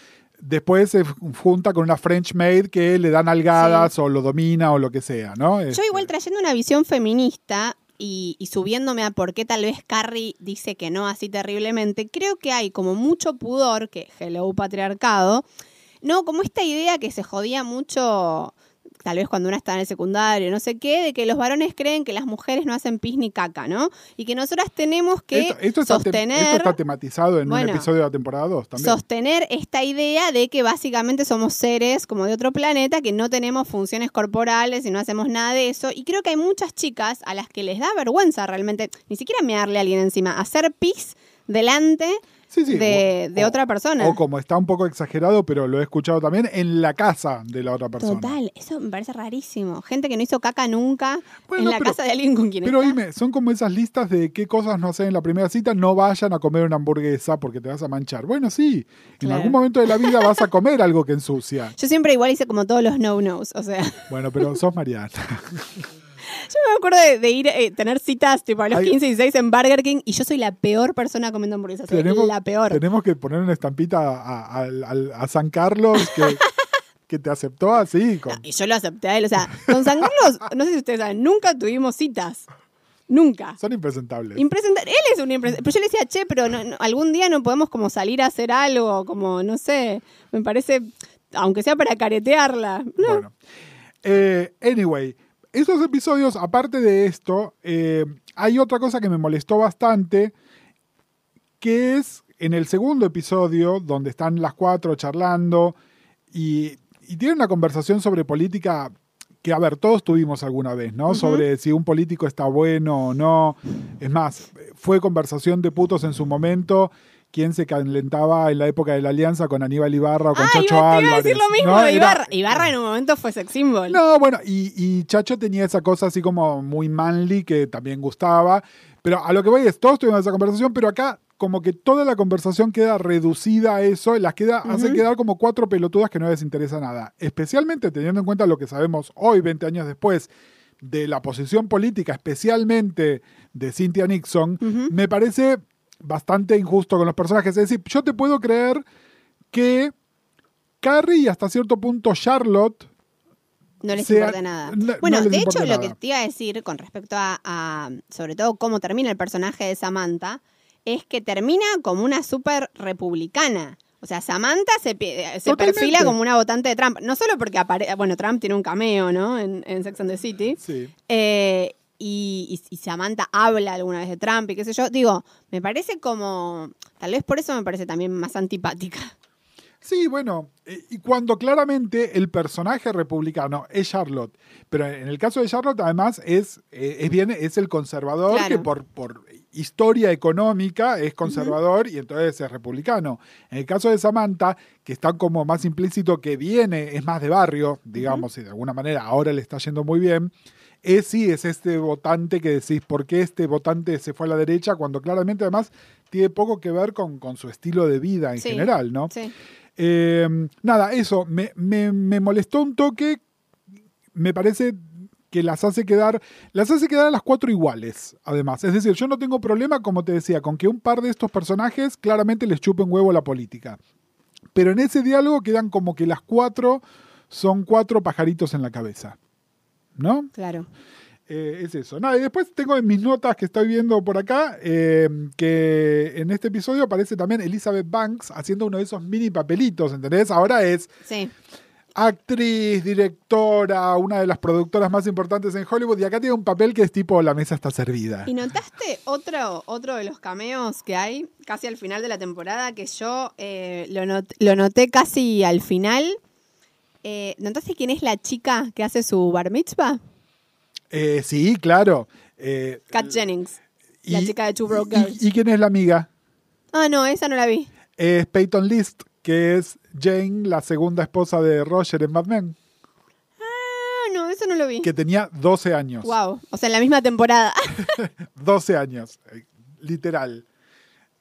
después se junta con una French maid que le da nalgadas o lo domina o lo que sea, ¿no? Yo Este, igual trayendo una visión feminista y, y subiéndome a por qué tal vez Carrie dice que no así terriblemente, creo que hay como mucho pudor, que hello patriarcado, no, como esta idea que se jodía mucho, tal vez cuando una está en el secundario, no sé qué, de que los varones creen que las mujeres no hacen pis ni caca, ¿no? Y que nosotras tenemos que esto, esto está, te- sostener... esto está tematizado en Bueno, un episodio de la temporada 2 también. sostener esta idea de que básicamente somos seres como de otro planeta, que no tenemos funciones corporales y no hacemos nada de eso. Y creo que hay muchas chicas a las que les da vergüenza realmente, ni siquiera mearle a alguien encima, hacer pis delante Sí, sí, de, o- de o- otra persona. O como está un poco exagerado, pero lo he escuchado también, en la casa de la otra persona. Total, eso me parece rarísimo. Gente que no hizo caca nunca Bueno, en la pero- casa de alguien con quien Pero está. dime, son como esas listas de qué cosas no hacer en la primera cita, no vayan a comer una hamburguesa porque te vas a manchar. Bueno, sí, en algún momento de la vida vas a comer algo que ensucia. *laughs* Yo siempre igual hice como todos los no-nos, o sea... Bueno, pero sos Mariana. *laughs* Yo me acuerdo de, de ir, eh, tener citas tipo a los Ay. 15 y 16 en Burger King y yo soy la peor persona comiendo hamburguesas. soy tenemos, la peor. tenemos que poner una estampita a, a- al- a San Carlos que, *laughs* que te aceptó así. con- y yo lo acepté a él. O sea, con San Carlos, no sé si ustedes saben, nunca tuvimos citas. Nunca. son impresentables. Impresentable. Él es un impresentable. Pero yo le decía, che, pero no- no, algún día no podemos como salir a hacer algo, como, no sé, me parece, aunque sea para caretearla. No. Bueno. Eh, anyway, esos episodios, aparte de esto, eh, hay otra cosa que me molestó bastante, que es en el segundo episodio, donde están las cuatro charlando y, y tienen una conversación sobre política que, a ver, todos tuvimos alguna vez, ¿no? Sobre si un político está bueno o no. Es más, fue conversación de putos en su momento. ¿Quién se calentaba en la época de la alianza con Aníbal Ibarra o con Ah, Chacho iba, te iba a Álvarez? decir lo mismo ¿no? de Era- Ibarra. En un momento fue sex symbol. no, bueno, y, y Chacho tenía esa cosa así como muy manly que también gustaba. Pero a lo que voy es, todos tuvimos esa conversación, pero acá como que toda la conversación queda reducida a eso, las queda, hace Ujú. quedar como cuatro pelotudas que no les interesa nada. Especialmente teniendo en cuenta lo que sabemos hoy, 20 años después, de la posición política, especialmente de Cynthia Nixon, me parece bastante injusto con los personajes. Es decir, yo te puedo creer que Carrie y hasta cierto punto Charlotte No les sea- importa nada. no- bueno, no de hecho, lo que te iba a decir con respecto a, a, sobre todo, cómo termina el personaje de Samantha, es que termina como una súper republicana. O sea, Samantha se, pi- se perfila como una votante de Trump. No solo porque aparece, bueno, Trump tiene un cameo, ¿no? En, en Sex and the City. Sí. Eh, y, y- Samantha habla alguna vez de Trump y qué sé yo. Digo, me parece como. Tal vez por eso me parece también más antipática. Sí, bueno, eh, y cuando claramente el personaje republicano es Charlotte, pero en el caso de Charlotte además es, eh, es bien, es el conservador Claro. que por, por historia económica es conservador y entonces es republicano. En el caso de Samantha, que está como más implícito que viene, es más de barrio, digamos, y de alguna manera ahora le está yendo muy bien, es sí, es este votante que decís, ¿por qué este votante se fue a la derecha? Cuando claramente además tiene poco que ver con, con su estilo de vida en Sí. general, ¿no? Sí. Eh, nada, eso, me, me- me molestó un toque, me parece que las hace quedar, las hace quedar a las cuatro iguales, además. Es decir, yo no tengo problema, como te decía, con que un par de estos personajes claramente les chupe un huevo la política. Pero en ese diálogo quedan como que las cuatro son cuatro pajaritos en la cabeza. ¿No? Claro. Eh, es eso. Nada, y después tengo en mis notas que estoy viendo por acá eh, que en este episodio aparece también Elizabeth Banks haciendo uno de esos mini papelitos, ¿entendés? Ahora es Sí. actriz, directora, una de las productoras más importantes en Hollywood y acá tiene un papel que es tipo la mesa está servida. ¿Y notaste otro, otro de los cameos que hay casi al final de la temporada que yo eh, lo, not- lo noté casi al final? Eh, ¿Notaste quién es la chica que hace su bar mitzvah? Eh, sí, claro. Eh, Kat Jennings, la chica de Two Broke Girls. ¿Y quién es la amiga? Ah, no, esa no la vi. Es Peyton List, que es Jane, la segunda esposa de Roger en Mad Men, Ah, no, eso no lo vi. que tenía 12 años. Wow, o sea, en la misma temporada. *laughs* 12 años, eh, literal.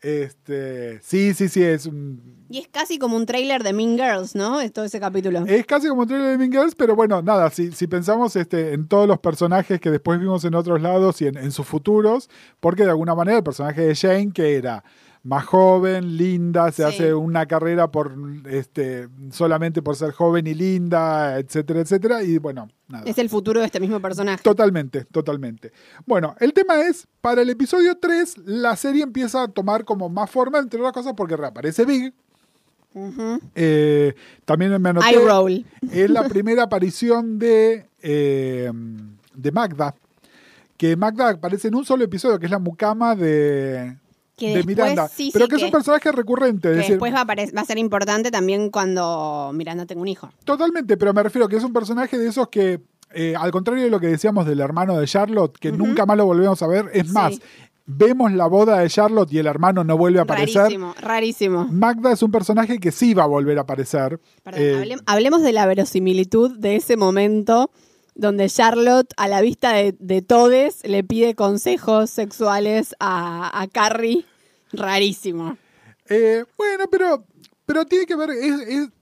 Este, sí, sí, sí, es un- y es casi como un tráiler de Mean Girls, ¿no? Es todo ese capítulo. es casi como un trailer de Mean Girls, pero bueno, nada, si, si pensamos este, en todos los personajes que después vimos en otros lados y en, en sus futuros, porque de alguna manera el personaje de Jane, que era más joven, linda, se Sí. hace una carrera por este solamente por ser joven y linda, etcétera, etcétera, y bueno, nada. Es el futuro de este mismo personaje. Totalmente, totalmente. Bueno, el tema es, para el episodio 3, la serie empieza a tomar como más forma, entre otras cosas, porque reaparece Big. Eh, también me anoté, roll. es la primera aparición de, eh, de Magda. Que Magda aparece en un solo episodio, que es la mucama de, Que de Miranda. sí, pero sí, que es que- un personaje recurrente. Que decir, después va a, apare- va a ser importante también cuando Miranda tenga un hijo. Totalmente, pero me refiero que es un personaje de esos que, eh, al contrario de lo que decíamos del hermano de Charlotte, que nunca más lo volvemos a ver, es Sí. más, vemos la boda de Charlotte y el hermano no vuelve a aparecer. Rarísimo, rarísimo. Magda es un personaje que sí va a volver a aparecer. Perdón, Eh, hablem- hablemos de la verosimilitud de ese momento donde Charlotte, a la vista de, de todes, le pide consejos sexuales a, a Carrie. Rarísimo. eh, bueno, pero, pero tiene que ver,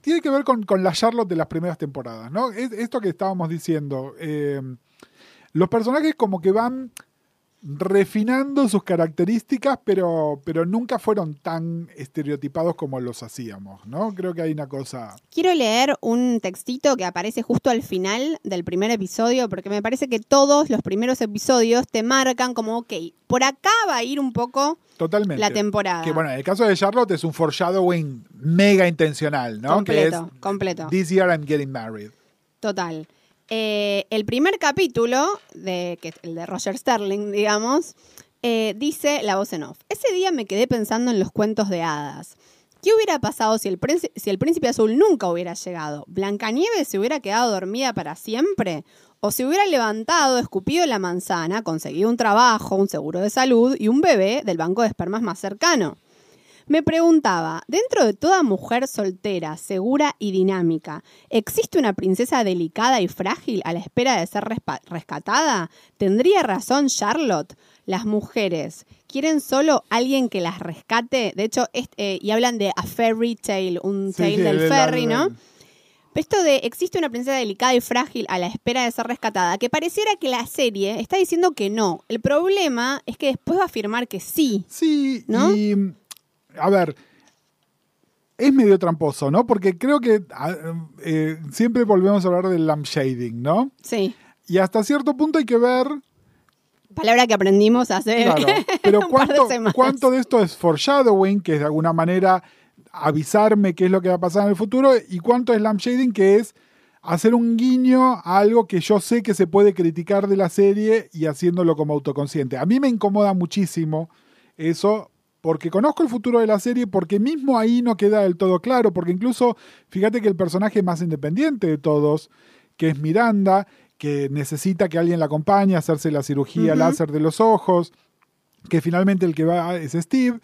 tiene que ver con, con la Charlotte de las primeras temporadas, ¿no? Es, esto que estábamos diciendo. eh, los personajes como que van refinando sus características, pero, pero nunca fueron tan estereotipados como los hacíamos, ¿no? Creo que hay una cosa... Quiero leer un textito que aparece justo al final del primer episodio, porque me parece que todos los primeros episodios te marcan como, ok, por acá va a ir un poco Totalmente. la temporada. Que bueno, en el caso de Charlotte es un foreshadowing mega intencional, ¿no? completo, que es completo. This year I'm getting married. Total. Eh, el primer capítulo, de, que, el de Roger Sterling, digamos, eh, dice la voz en off. Ese día me quedé pensando en los cuentos de hadas. ¿Qué hubiera pasado si el, si el príncipe azul nunca hubiera llegado? ¿Blancanieves se hubiera quedado dormida para siempre? ¿O se hubiera levantado, escupido la manzana, conseguido un trabajo, un seguro de salud y un bebé del banco de espermas más cercano? Me preguntaba, dentro de toda mujer soltera, segura y dinámica, ¿existe una princesa delicada y frágil a la espera de ser rescatada? ¿Tendría razón Charlotte? Las mujeres quieren solo alguien que las rescate. De hecho, eh, y hablan de a fairy tale, un tale del ferry, ¿no? Esto de existe una princesa delicada y frágil a la espera de ser rescatada, que pareciera que la serie está diciendo que no. El problema es que después va a afirmar que sí. Sí, ¿no? y a ver, es medio tramposo, ¿no? Porque creo que eh, siempre volvemos a hablar del lampshading, ¿no? Sí. Y hasta cierto punto hay que ver. Palabra que aprendimos hace. Claro, *laughs* pero ¿cuánto, ¿cuánto de esto es foreshadowing, que es de alguna manera avisarme qué es lo que va a pasar en el futuro? ¿Y cuánto es lampshading, que es hacer un guiño a algo que yo sé que se puede criticar de la serie y haciéndolo como autoconsciente? A mí me incomoda muchísimo eso porque conozco el futuro de la serie, porque mismo ahí no queda del todo claro, porque incluso fíjate que el personaje más independiente de todos, que es Miranda, que necesita que alguien la acompañe a hacerse la cirugía láser de los ojos, que finalmente el que va es Steve,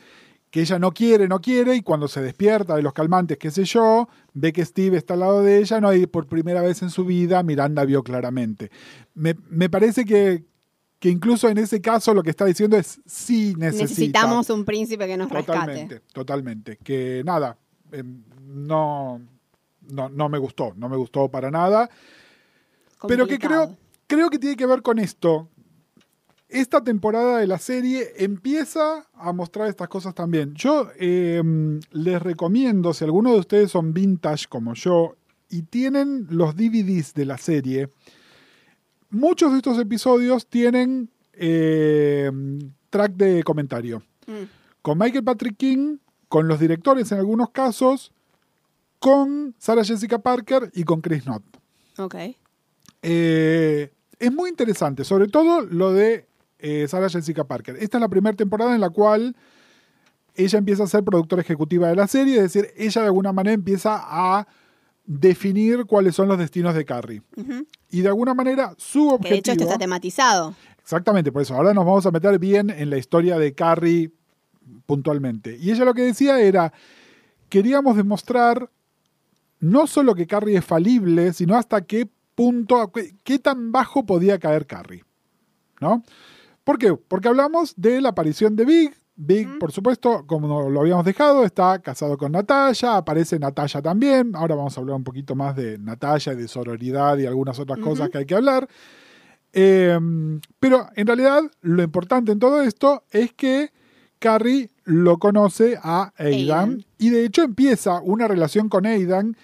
que ella no quiere, no quiere, y cuando se despierta de los calmantes, qué sé yo, ve que Steve está al lado de ella, no, y por primera vez en su vida Miranda vio claramente. Me, me parece que, que incluso en ese caso lo que está diciendo es sí necesitamos un príncipe que nos totalmente, rescate. Totalmente, que nada, em, no, no, me gustó, no me gustó para nada. Pero que creo, creo que tiene que ver con esto. Esta temporada de la serie empieza a mostrar estas cosas también. Yo em, les recomiendo, si alguno de ustedes son vintage como yo y tienen los DVDs de la serie, muchos de estos episodios tienen eh, track de comentario. Mm. Con Michael Patrick King, con los directores en algunos casos, con Sarah Jessica Parker y con Chris Knott. Ok. Eh, es muy interesante, sobre todo lo de eh, Sarah Jessica Parker. Esta es la primera temporada en la cual ella empieza a ser productora ejecutiva de la serie, es decir, ella de alguna manera empieza a definir cuáles son los destinos de Carrie. Y de alguna manera su objetivo... de hecho esto está tematizado. Exactamente, por eso ahora nos vamos a meter bien en la historia de Carrie puntualmente. Y ella lo que decía era, queríamos demostrar no solo que Carrie es falible, sino hasta qué punto, qué, tan bajo podía caer Carrie. ¿No? ¿Por qué? Porque hablamos de la aparición de Big, Big, por supuesto, como lo habíamos dejado, está casado con Natalia, aparece Natalia también. Ahora vamos a hablar un poquito más de Natalia y de sororidad y algunas otras cosas que hay que hablar. Em, pero en realidad lo importante en todo esto es que Carrie lo conoce a Aidan, y de hecho empieza una relación con Aidan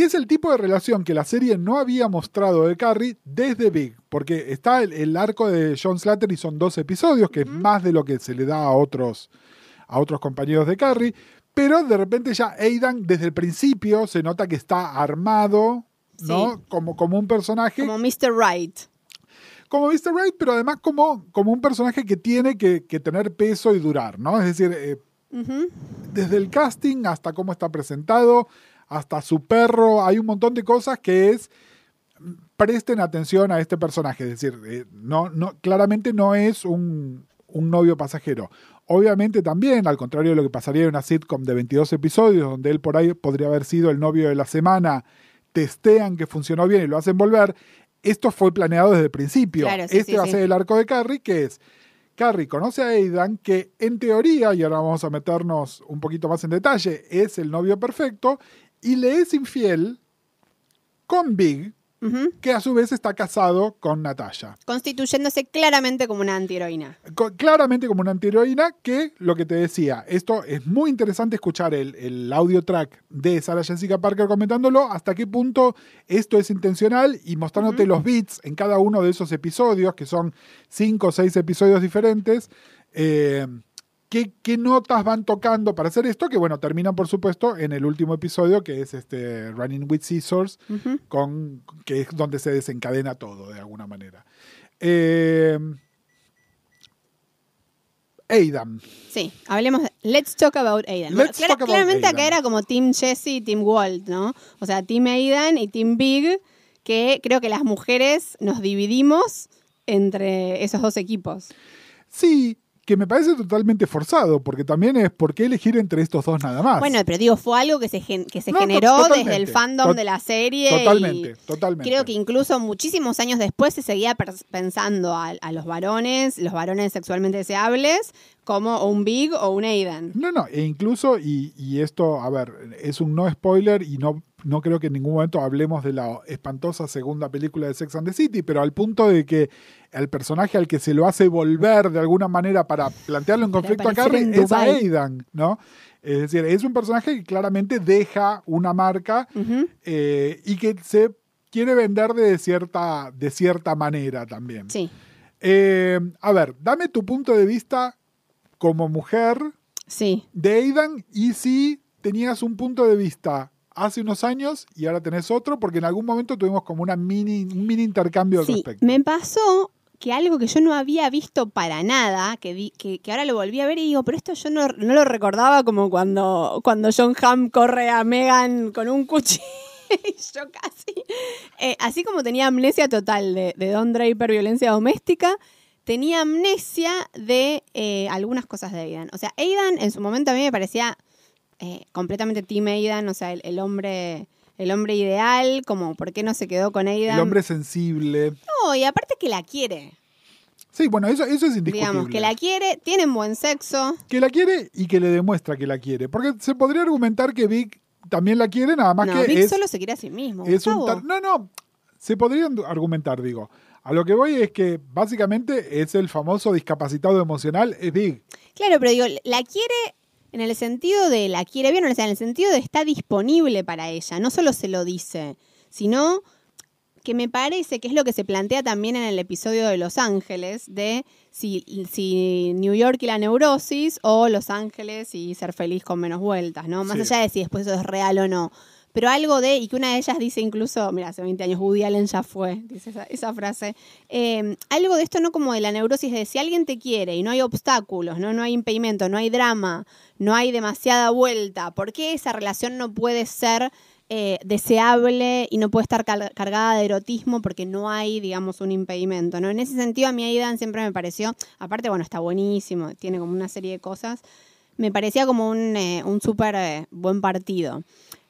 que es el tipo de relación que la serie no había mostrado de Carrie desde Big, porque está el, arco de John Slater y son dos episodios, que es más de lo que se le da a otros, a otros compañeros de Carrie, pero de repente ya Aidan desde el principio se nota que está armado, ¿no? Como, como un personaje. Como Mr. Right. Como Mr. Right, pero además como, como un personaje que tiene que, tener peso y durar, ¿no? Es decir, eh, desde el casting hasta cómo está presentado, hasta su perro, hay un montón de cosas que es presten atención a este personaje, es decir, eh, no, no, claramente no es un, novio pasajero. Obviamente también, al contrario de lo que pasaría en una sitcom de 22 episodios, donde él por ahí podría haber sido el novio de la semana, testean que funcionó bien y lo hacen volver, esto fue planeado desde el principio. este va a ser el arco de Carrie, que es, Carrie conoce a Aidan, que en teoría, y ahora vamos a meternos un poquito más en detalle, es el novio perfecto, y le es infiel con Big, que a su vez está casado con Natalia. Constituyéndose claramente como una antiheroína. claramente como una antiheroína, que lo que te decía, esto es muy interesante escuchar el, el audio track de Sarah Jessica Parker comentándolo, hasta qué punto esto es intencional y mostrándote los beats en cada uno de esos episodios, que son cinco o seis episodios diferentes. Eh, qué, qué notas van tocando para hacer esto, que bueno, terminan por supuesto en el último episodio, que es este Running with Scissors, con, que es donde se desencadena todo de alguna manera. Eh, Aidan. Sí, hablemos de Let's Talk About Aidan. Bueno, Let's clara- talk about claramente acá era como Team Jesse y Team Walt, ¿no? O sea, Team Aidan y Team Big, que creo que las mujeres nos dividimos entre esos dos equipos. Sí, que me parece totalmente forzado, porque también es por qué elegir entre estos dos nada más. Bueno, pero digo, fue algo que se, gen- que se No, generó desde el fandom de la serie. totalmente, totalmente. Creo que incluso muchísimos años después se seguía pensando a, a los varones, los varones sexualmente deseables, como un Big o un Aidan. No, no, e incluso, y, y esto, a ver, es un no spoiler y no, no creo que en ningún momento hablemos de la espantosa segunda película de Sex and the City, pero al punto de que el personaje al que se lo hace volver de alguna manera para plantearlo en Para conflicto a Carrie es a. Aidan, ¿no? Es decir, es un personaje que claramente deja una marca eh, y que se quiere vender de cierta, de cierta manera también. Sí, Eh, a ver, dame tu punto de vista como mujer sí. de Aidan y si tenías un punto de vista hace unos años y ahora tenés otro, porque en algún momento tuvimos como una mini, un mini intercambio al Sí, respecto. me pasó que algo que yo no había visto para nada, que, di- que, que ahora lo volví a ver y digo, pero esto yo no, no lo recordaba como cuando, cuando John Hamm corre a Megan con un cuchillo. *laughs* y yo casi. Eh, así como tenía amnesia total de, de Don Draper, violencia doméstica, tenía amnesia de eh, algunas cosas de Aidan. O sea, Aidan en su momento a mí me parecía eh, completamente Team Aidan, o sea, el, el hombre. El hombre ideal, como por qué no se quedó con Aidan. El hombre sensible. No, y aparte que la quiere. Sí, bueno, eso, eso es indiscutible. Digamos, que la quiere, tienen buen sexo. Que la quiere y que le demuestra que la quiere. Porque se podría argumentar que Vic también la quiere, nada más no, que Vic es, solo se quiere a sí mismo. es un... Gustavo. tar- No, no, se podría argumentar, digo. A lo que voy es que básicamente es el famoso discapacitado emocional, es Big. Claro, pero digo, la quiere en el sentido de la quiere bien, o sea, en el sentido de está disponible para ella. No solo se lo dice, sino que me parece que es lo que se plantea también en el episodio de Los Ángeles, de si, si New York y la neurosis o Los Ángeles y ser feliz con menos vueltas, ¿no? Más Sí. allá de si después eso es real o no. Pero algo de, y que una de ellas dice incluso, mira, hace 20 años Woody Allen ya fue, dice esa, frase, eh, algo de esto no como de la neurosis de si alguien te quiere y no hay obstáculos, ¿no? no hay impedimento, no hay drama, no hay demasiada vuelta, ¿por qué esa relación no puede ser eh, deseable y no puede estar cargada de erotismo porque no hay, digamos, un impedimento, ¿no? En ese sentido a mí Aidan siempre me pareció, aparte, bueno, está buenísimo, tiene como una serie de cosas, me parecía como un, eh, un súper eh, buen partido.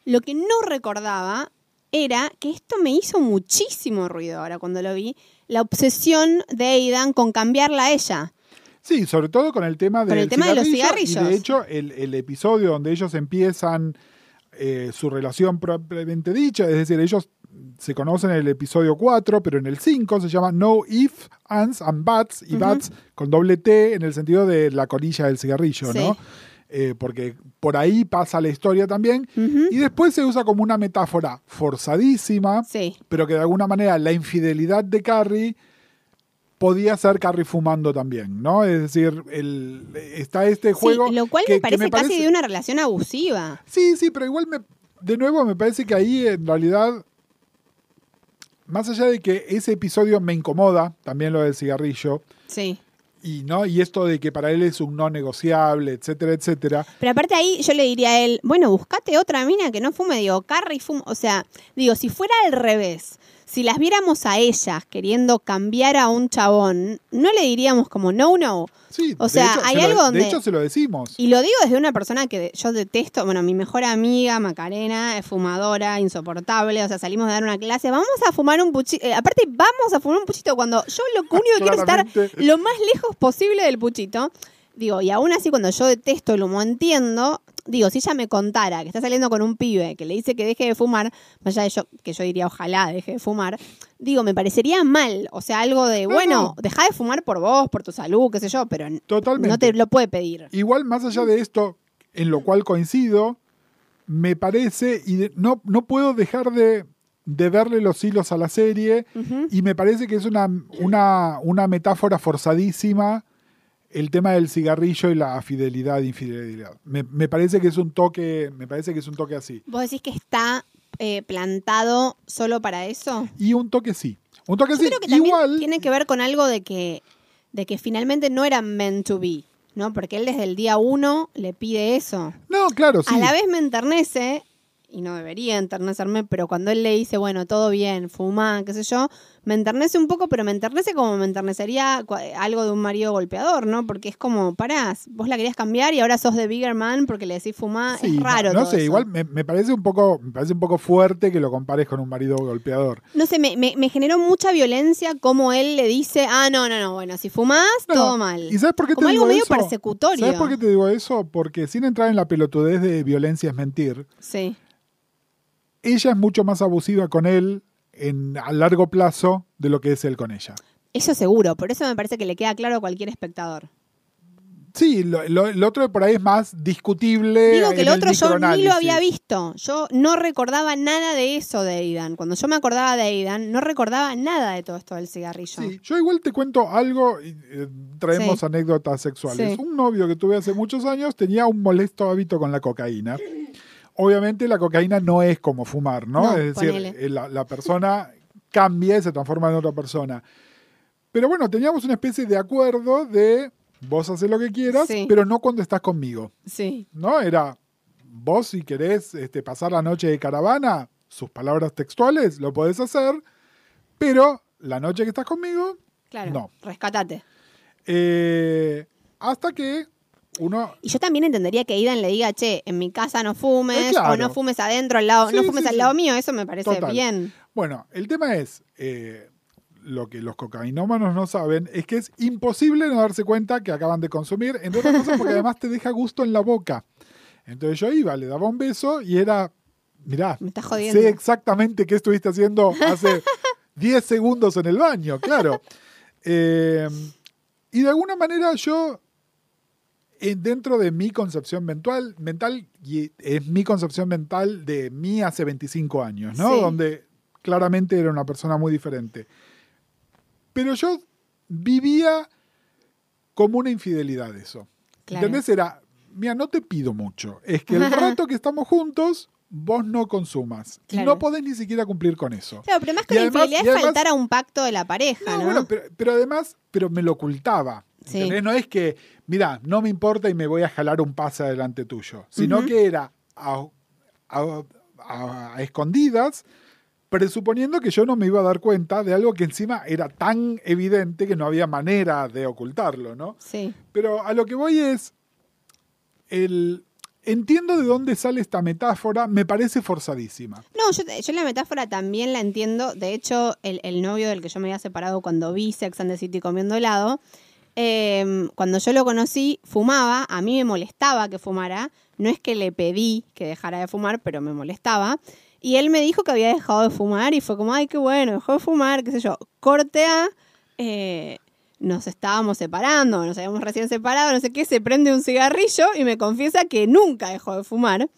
Lo que no recordaba era que esto me hizo muchísimo ruido ahora cuando lo vi, la obsesión de Aidan con cambiarla a ella. Sí, sobre todo con el tema, Con del el tema de los Y cigarrillos. de hecho, el, el episodio donde ellos empiezan eh, su relación propiamente dicha, es decir, ellos se conocen en el episodio 4, pero en el 5 se llama No If, Ands and Bats, y Ujú. Bats con doble T en el sentido de la colilla del cigarrillo, Sí. ¿no? Eh, porque por ahí pasa la historia también. Y después se usa como una metáfora forzadísima, Sí, pero que de alguna manera la infidelidad de Carrie podía ser Carrie fumando también, ¿no? Es decir, el, está este juego. Sí, lo cual que- me que parece casi de una relación abusiva. Sí, sí, pero igual me, de nuevo me parece que ahí en realidad, más allá de que ese episodio me incomoda, también lo del cigarrillo, Sí. Y no, y esto de que para él es un no negociable, etcétera, etcétera. Pero aparte ahí yo le diría a él, bueno, buscate otra mina que no fume, digo, Carrie fuma, o sea, digo, si fuera al revés, si las viéramos a ellas queriendo cambiar a un chabón, no le diríamos como no, no. Sí, O sea, hecho, hay se lo- algo donde- De hecho, se lo decimos. Y lo digo desde una persona que yo detesto, bueno, mi mejor amiga, Macarena, es fumadora, insoportable, o sea, salimos de dar una clase, vamos a fumar un puchito, eh, aparte vamos a fumar un puchito cuando yo lo *laughs* único que quiero es estar lo más lejos posible del puchito. Digo, y aún así cuando yo detesto el humo, entiendo, digo, si ella me contara que está saliendo con un pibe que le dice que deje de fumar, más allá de yo, que yo diría ojalá deje de fumar, digo, me parecería mal, o sea, algo de, No, bueno, no. deja de fumar por vos, por tu salud, qué sé yo, pero Totalmente. no te lo puede pedir. Igual, más allá de esto, en lo cual coincido, me parece, y de- no, no puedo dejar de, de verle los hilos a la serie, y me parece que es una, una, una metáfora forzadísima el tema del cigarrillo y la fidelidad infidelidad. Me, me parece que es un toque, me parece que es un toque así. ¿Vos decís que está eh, plantado solo para eso? Y un toque sí. Un toque Yo sí. creo que Igual. tiene que ver con algo de que, de que finalmente no eran meant to be, ¿no? Porque él desde el día uno le pide eso. No, claro, sí. A la vez me enternece, y no debería enternecerme, pero cuando él le dice, bueno, todo bien, fuma, qué sé yo, me enternece un poco, pero me enternece como me enternecería algo de un marido golpeador, ¿no? Porque es como, parás, vos la querías cambiar y ahora sos de bigger man porque le decís fumá, Sí, es raro. No, no todo sé, eso. igual me, me parece un poco, me parece un poco fuerte que lo compares con un marido golpeador. No sé, me, me- me generó mucha violencia como él le dice, ah, no, no, no, bueno, si fumás, No, todo mal. ¿Y sabes por qué como te algo digo medio eso? persecutorio. ¿Sabes por qué te digo eso? Porque sin entrar en la pelotudez de violencia es mentir, Sí, ella es mucho más abusiva con él en, a largo plazo de lo que es él con ella. eso seguro, por eso me parece que le queda claro a cualquier espectador. Sí, lo, lo- lo otro por ahí es más discutible. Digo que el otro yo ni lo había visto. Yo no recordaba nada de eso de Aidan. Cuando yo me acordaba de Aidan, no recordaba nada de todo esto del cigarrillo. Sí, yo igual te cuento algo, y, eh, traemos Sí. anécdotas sexuales. Sí. Un novio que tuve hace muchos años tenía un molesto hábito con la cocaína. Obviamente la cocaína no es como fumar, ¿no? No, es decir, eh, la, la persona *laughs* cambia y se transforma en otra persona. Pero bueno, teníamos una especie de acuerdo de vos haces lo que quieras, Sí. pero no cuando estás conmigo, Sí. ¿no? Era vos si querés este, pasar la noche de caravana, sus palabras textuales, lo podés hacer, pero la noche que estás conmigo, Claro. No. Rescatate. Eh, hasta que uno. Y yo también entendería que Aidan le diga, che, en mi casa no fumes, Eh, claro. o no fumes adentro al lado, Sí, no fumes sí, al lado mío, eso me parece Total. bien. Bueno, el tema es. eh, lo que los cocainómanos no saben es que es imposible no darse cuenta que acaban de consumir, entre otras cosas porque además te deja gusto en la boca. Entonces yo iba, le daba un beso y era, mirá, Me sé exactamente qué estuviste haciendo hace *laughs* 10 segundos en el baño, claro. Eh, y de alguna manera yo, dentro de mi concepción mental, mental, y es mi concepción mental de mí hace 25 años, ¿no? Sí. Donde claramente era una persona muy diferente. Pero yo vivía como una infidelidad eso. Claro. ¿Entendés? Era, mira, no te pido mucho. Es que el *laughs* rato que estamos juntos, vos no consumas. Y no podés ni siquiera cumplir con eso. Claro, pero más que Y la además- infidelidad es faltar a un pacto de la pareja, No, ¿no? bueno, pero, pero además, pero me lo ocultaba. Sí. No es que, mira, no me importa y me voy a jalar un pase adelante tuyo, sino que era a, a- a- a escondidas, presuponiendo que yo no me iba a dar cuenta de algo que encima era tan evidente que no había manera de ocultarlo, ¿no? Sí. Pero a lo que voy es, el, entiendo de dónde sale esta metáfora, me parece forzadísima. No, yo, yo la metáfora también la entiendo. De hecho, el, el novio del que yo me había separado cuando vi Sex and the City comiendo helado, eh, cuando yo lo conocí, fumaba. A mí me molestaba que fumara. No es que le pedí que dejara de fumar, pero me molestaba. Y él me dijo que había dejado de fumar y fue como, ay, qué bueno, dejó de fumar, qué sé yo. Corte a, eh, nos estábamos separando, nos habíamos recién separado, no sé qué, se prende un cigarrillo y me confiesa que nunca dejó de fumar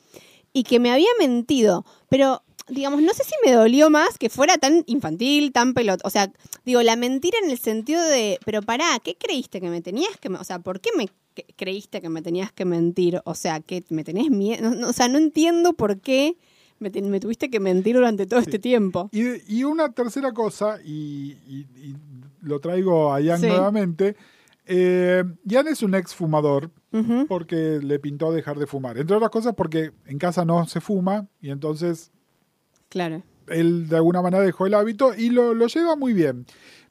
y que me había mentido. Pero, digamos, no sé si me dolió más que fuera tan infantil, tan pelot. O sea, digo, la mentira en el sentido de, pero pará, ¿qué creíste que me tenías que... O sea, ¿por qué me creíste que me tenías que mentir? O sea, que me tenés miedo. No, no, o sea, no entiendo por qué me, te- me tuviste que mentir durante todo este tiempo. Y, y una tercera cosa, y, y- y lo traigo a Jan Sí. nuevamente. Eh, Jan es un ex fumador porque le pintó dejar de fumar. Entre otras cosas porque en casa no se fuma y entonces Claro. él de alguna manera dejó el hábito y lo, lo lleva muy bien.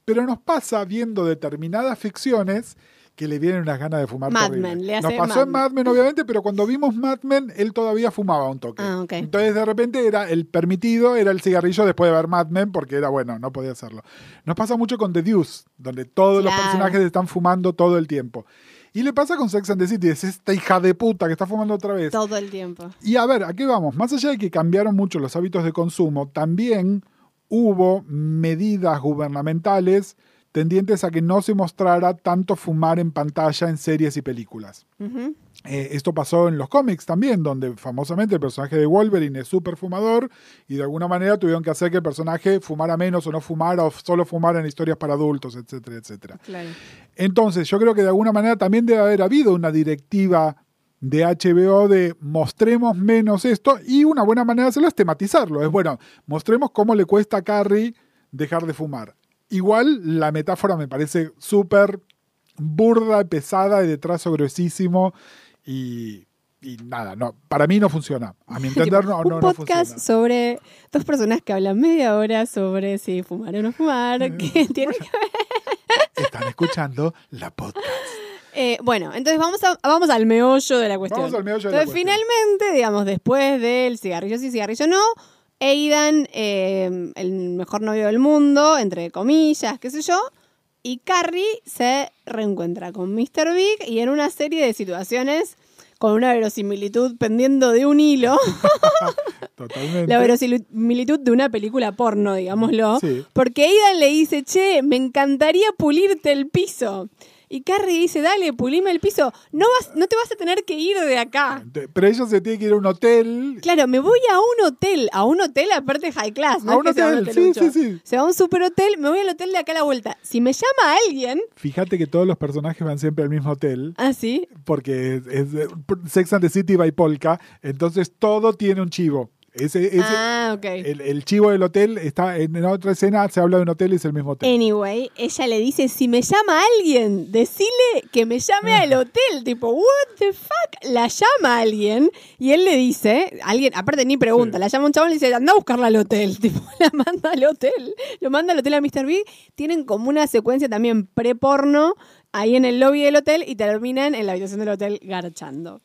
Pero nos pasa viendo determinadas ficciones que le vienen unas ganas de fumar Mad. Men, le hace Nos pasó en Mad Men, obviamente, pero cuando vimos Mad Men, él todavía fumaba un toque. Ah, ok. Entonces, de repente, era el permitido era el cigarrillo después de ver Mad Men, porque era bueno, no podía hacerlo. Nos pasa mucho con The Deuce, donde todos los personajes están fumando todo el tiempo. Y le pasa con Sex and the City, es esta hija de puta que está fumando otra vez. Todo el tiempo. Y a ver, ¿a qué vamos? Más allá de que cambiaron mucho los hábitos de consumo, también hubo medidas gubernamentales tendientes a que no se mostrara tanto fumar en pantalla en series y películas. Eh, esto pasó en los cómics también, donde famosamente el personaje de Wolverine es súper fumador y de alguna manera tuvieron que hacer que el personaje fumara menos o no fumara o solo fumara en historias para adultos, etcétera, etcétera. Claro. Entonces, yo creo que de alguna manera también debe haber habido una directiva de HBO de mostremos menos esto y una buena manera de hacerlo es tematizarlo. Es bueno, mostremos cómo le cuesta a Carrie dejar de fumar. Igual la metáfora me parece súper burda, pesada, y de trazo gruesísimo y, y nada, no, para mí no funciona. A mi *laughs* entender no, un no, no podcast funciona. sobre dos personas que hablan media hora sobre si fumar o no fumar. Mm. que *laughs* tiene que- Están escuchando la podcast. Eh, bueno, entonces vamos, a- vamos al meollo de la cuestión. Vamos al meollo de la entonces, cuestión. finalmente, digamos, después del cigarrillo sí, cigarrillo no, Aidan, eh, el mejor novio del mundo, entre comillas, qué sé yo, y Carrie se reencuentra con Mr. Big y en una serie de situaciones con una verosimilitud pendiendo de un hilo, *laughs* Totalmente. la verosimilitud de una película porno, digámoslo, Sí. porque Aidan le dice, che, me encantaría pulirte el piso. Y Carrie dice, dale, pulime el piso. No, vas, no te vas a tener que ir de acá. Pero ella se tiene que ir a un hotel. Claro, me voy a un hotel, a un hotel aparte high class. No A es un hotel, sí, sí, sí. Se va a un super hotel, me voy al hotel de acá a la vuelta. Si me llama alguien, Fíjate que todos los personajes van siempre al mismo hotel. ah, sí, Porque es, es, eh, Sex and the City by Polka. Entonces todo tiene un chivo. Ese, ese- ah, ok. el, el chivo del hotel está en, otra escena, se habla de un hotel y es el mismo hotel. Anyway, ella le dice, si me llama alguien, decile que me llame al hotel. Tipo, what the fuck? La llama alguien y él le dice, alguien, aparte ni pregunta, Sí. la llama un chabón y le dice, anda a buscarla al hotel. *laughs* Tipo, la manda al hotel. Lo manda al hotel a Mr. Big. Tienen como una secuencia también pre-porno ahí en el lobby del hotel y terminan en la habitación del hotel garchando.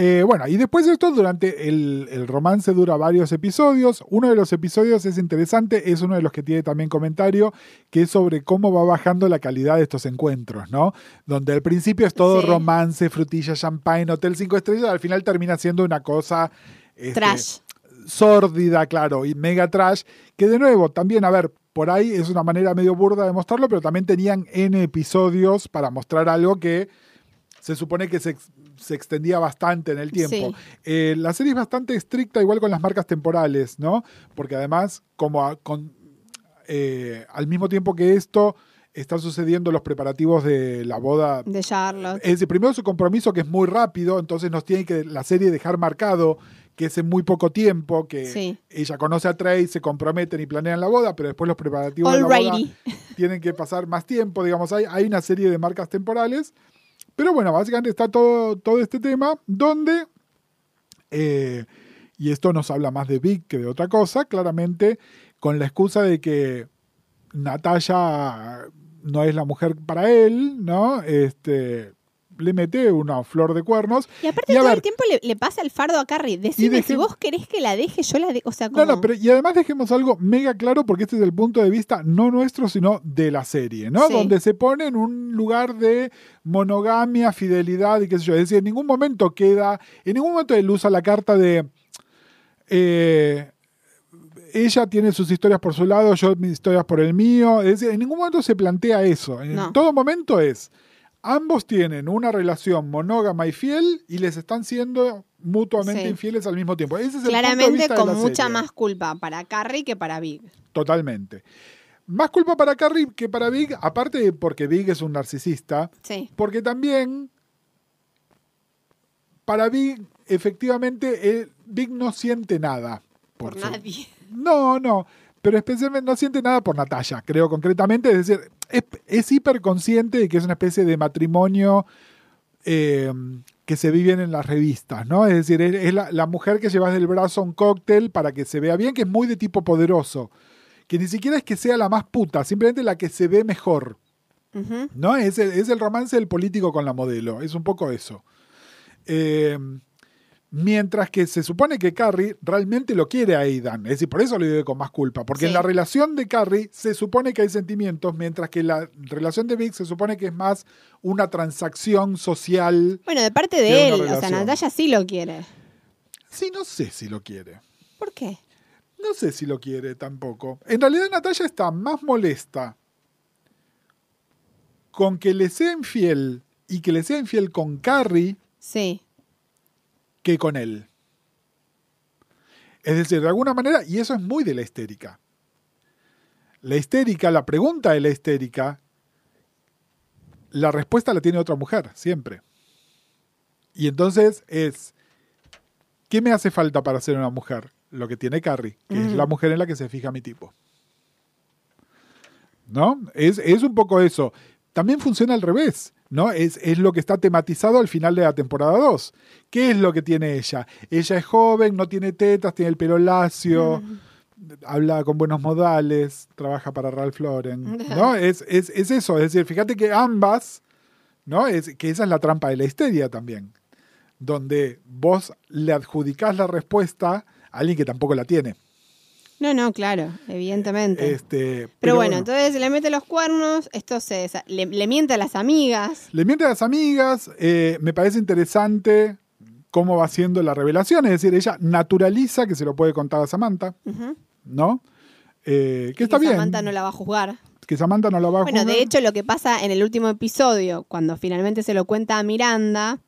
Eh, bueno, y después de esto, durante el, el romance dura varios episodios. Uno de los episodios es interesante, es uno de los que tiene también comentario, que es sobre cómo va bajando la calidad de estos encuentros, ¿no? Donde al principio es todo Sí. romance, frutilla, champagne, hotel cinco estrellas, al final termina siendo una cosa... este, Trash. sórdida, claro, y mega trash, que de nuevo, también, a ver, por ahí es una manera medio burda de mostrarlo, pero también tenían N episodios para mostrar algo que se supone que se, se extendía bastante en el tiempo. Sí. Eh, la serie es bastante estricta, igual con las marcas temporales, ¿no? Porque además, como a- con, eh, al mismo tiempo que esto, están sucediendo los preparativos de la boda De Charlotte. es decir, primero su compromiso que es muy rápido, entonces nos tiene que la serie dejar marcado que es en muy poco tiempo, que Sí. ella conoce a Trey, se comprometen y planean la boda, pero después los preparativos de la boda tienen que pasar más tiempo, digamos, hay, hay una serie de marcas temporales, pero bueno, básicamente está todo, todo este tema donde, eh, y esto nos habla más de Vic que de otra cosa, claramente con la excusa de que Natalia no es la mujer para él, ¿no? Este, le mete una flor de cuernos. Y aparte Y todo ver- el tiempo le, le pasa el fardo a Carrie. Decime, dejé- si vos querés que la deje, yo la dejo. O sea, No, como... no, pero y además dejemos algo mega claro porque este es el punto de vista no nuestro, sino de la serie, ¿no? Sí. Donde se pone en un lugar de monogamia, fidelidad y qué sé yo. Es decir, en ningún momento queda, en ningún momento él usa la carta de eh, ella tiene sus historias por su lado, yo mis historias por el mío. Es decir, en ningún momento se plantea eso. En No. todo momento es ambos tienen una relación monógama y fiel y les están siendo mutuamente Sí. infieles al mismo tiempo. Ese es el punto de Claramente vista de con la mucha serie. más culpa para Carrie que para Big. Totalmente. Más culpa para Carrie que para Big, aparte de porque Big es un narcisista, Sí. porque también para Big, efectivamente, eh, Big no siente nada. Por, nadie. No, no, pero especialmente no siente nada por Natalia, creo concretamente. Es decir, es, es hiperconsciente de que es una especie de matrimonio eh, que se viven en las revistas, ¿no? Es decir, es, es la, la mujer que llevas del brazo a un cóctel para que se vea bien, que es muy de tipo poderoso. Que ni siquiera es que sea la más puta, simplemente la que se ve mejor. ¿no? Es el, es el romance del político con la modelo, es un poco eso. Eh, mientras que se supone que Carrie realmente lo quiere a Aidan, es decir, por eso lo vive con más culpa, porque en la relación de Carrie se supone que hay sentimientos, mientras que la relación de Vic se supone que es más una transacción social. Bueno, de parte de él. O sea. Natalia sí lo quiere. Sí, no sé si lo quiere. ¿Por qué? No sé si lo quiere tampoco. En realidad Natalia está más molesta con que le sea infiel y que le sea infiel con Carrie Sí. Que con él. Es decir, de alguna manera, y eso es muy de la histérica. La histérica, la pregunta de la histérica, la respuesta la tiene otra mujer, siempre. Y entonces es, ¿qué me hace falta para ser una mujer? Lo que tiene Carrie, que es la mujer en la que se fija mi tipo. ¿No? Es, es un poco eso. También funciona al revés, ¿no? Es, es lo que está tematizado al final de la temporada 2. ¿Qué es lo que tiene ella? Ella es joven, no tiene tetas, tiene el pelo lacio, habla con buenos modales, trabaja para Ralph Lauren, ¿no? Es, es, es eso, es decir, fíjate que ambas, ¿no? Es, que esa es la trampa de la histeria también, donde vos le adjudicás la respuesta a alguien que tampoco la tiene. No, no, claro, evidentemente. Este, pero, bueno, entonces le mete los cuernos, esto se le, le miente a las amigas. Le miente a las amigas, eh, me parece interesante cómo va haciendo la revelación, es decir, ella naturaliza que se lo puede contar a Samantha. ¿no? Eh, que Y está bien, Samantha no la va a juzgar. que Samantha no la va a Bueno, juzgar. de hecho, lo que pasa en el último episodio, cuando finalmente se lo cuenta a Miranda,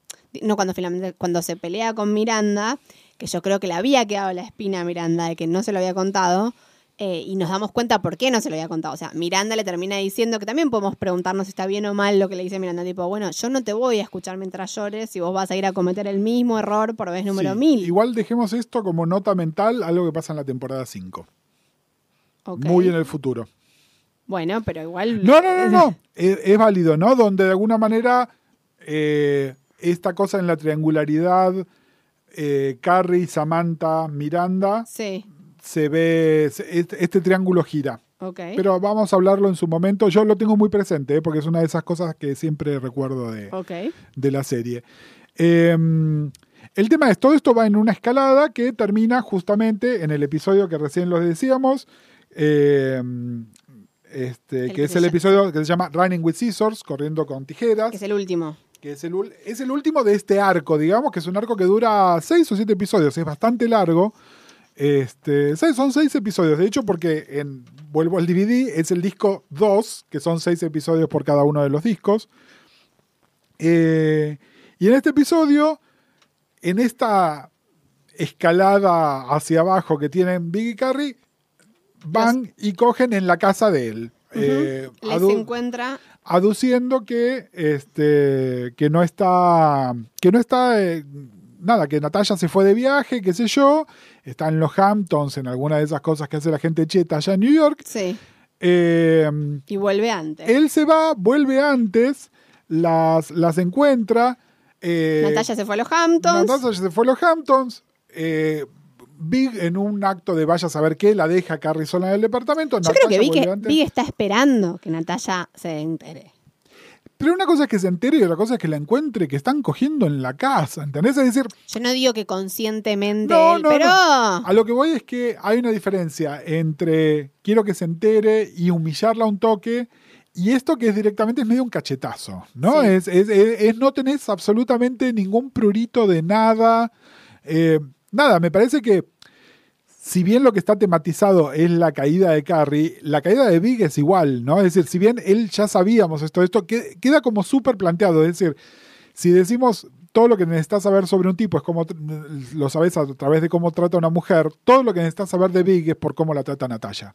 no cuando finalmente, cuando se pelea con Miranda, que yo creo que le había quedado la espina a Miranda de que no se lo había contado, eh, y nos damos cuenta por qué no se lo había contado. O sea, Miranda le termina diciendo que también podemos preguntarnos si está bien o mal lo que le dice Miranda, tipo, bueno, yo no te voy a escuchar mientras llores si vos vas a ir a cometer el mismo error por vez número Sí, mil. Igual dejemos esto como nota mental, algo que pasa en la temporada 5, Ok. muy en el futuro. Bueno, pero igual... No, no, no, no. *laughs* es, es válido, ¿no? Donde de alguna manera eh, esta cosa en la triangularidad, eh, Carrie, Samantha, Miranda, Sí, se ve, este, este triángulo gira. Pero vamos a hablarlo en su momento. Yo lo tengo muy presente, ¿eh? porque es una de esas cosas que siempre recuerdo de, de la serie. Eh, el tema es, todo esto va en una escalada que termina justamente en el episodio que recién los decíamos, eh, este, que es el episodio que se llama Running with Scissors, corriendo con tijeras, Que es el último. Que es el, es el último de este arco, digamos, que es un arco que dura seis o siete episodios, es bastante largo. Este, seis- son seis episodios, de hecho, porque en, vuelvo al DVD, es el disco 2, que son seis episodios por cada uno de los discos. Eh, y en este episodio, en esta escalada hacia abajo que tienen Big y Carrie, van y cogen en la casa de él. Eh, Les encuentra aduciendo que este que no está que no está eh, nada que Natalia se fue de viaje qué sé yo está en los Hamptons en alguna de esas cosas que hace la gente cheta allá en New York Sí, Eh, y vuelve antes. él se va vuelve antes las las encuentra eh, Natalia se fue a los Hamptons. Natalia se fue a los Hamptons eh, Big en un acto de vaya a saber qué la deja Carrie sola en el departamento Yo creo que Big, está esperando que Natalia se entere. Pero una cosa es que se entere y otra cosa es que la encuentre que están cogiendo en la casa, ¿entendés? Es decir, Yo no digo que conscientemente No, él, no, pero a lo que voy es que hay una diferencia entre quiero que se entere y humillarla un toque y esto que es directamente es medio un cachetazo, ¿no? Sí. Es, es- es- es no tenés absolutamente ningún prurito de nada. Eh, nada, me parece que si bien lo que está tematizado es la caída de Carrie, la caída de Big es igual, ¿no? Es decir, si bien él ya sabíamos esto, esto que- queda como súper planteado. Es decir, si decimos todo lo que necesitas saber sobre un tipo es como tr- lo sabes a través de cómo trata a una mujer, todo lo que necesitas saber de Big es por cómo la trata Natalia.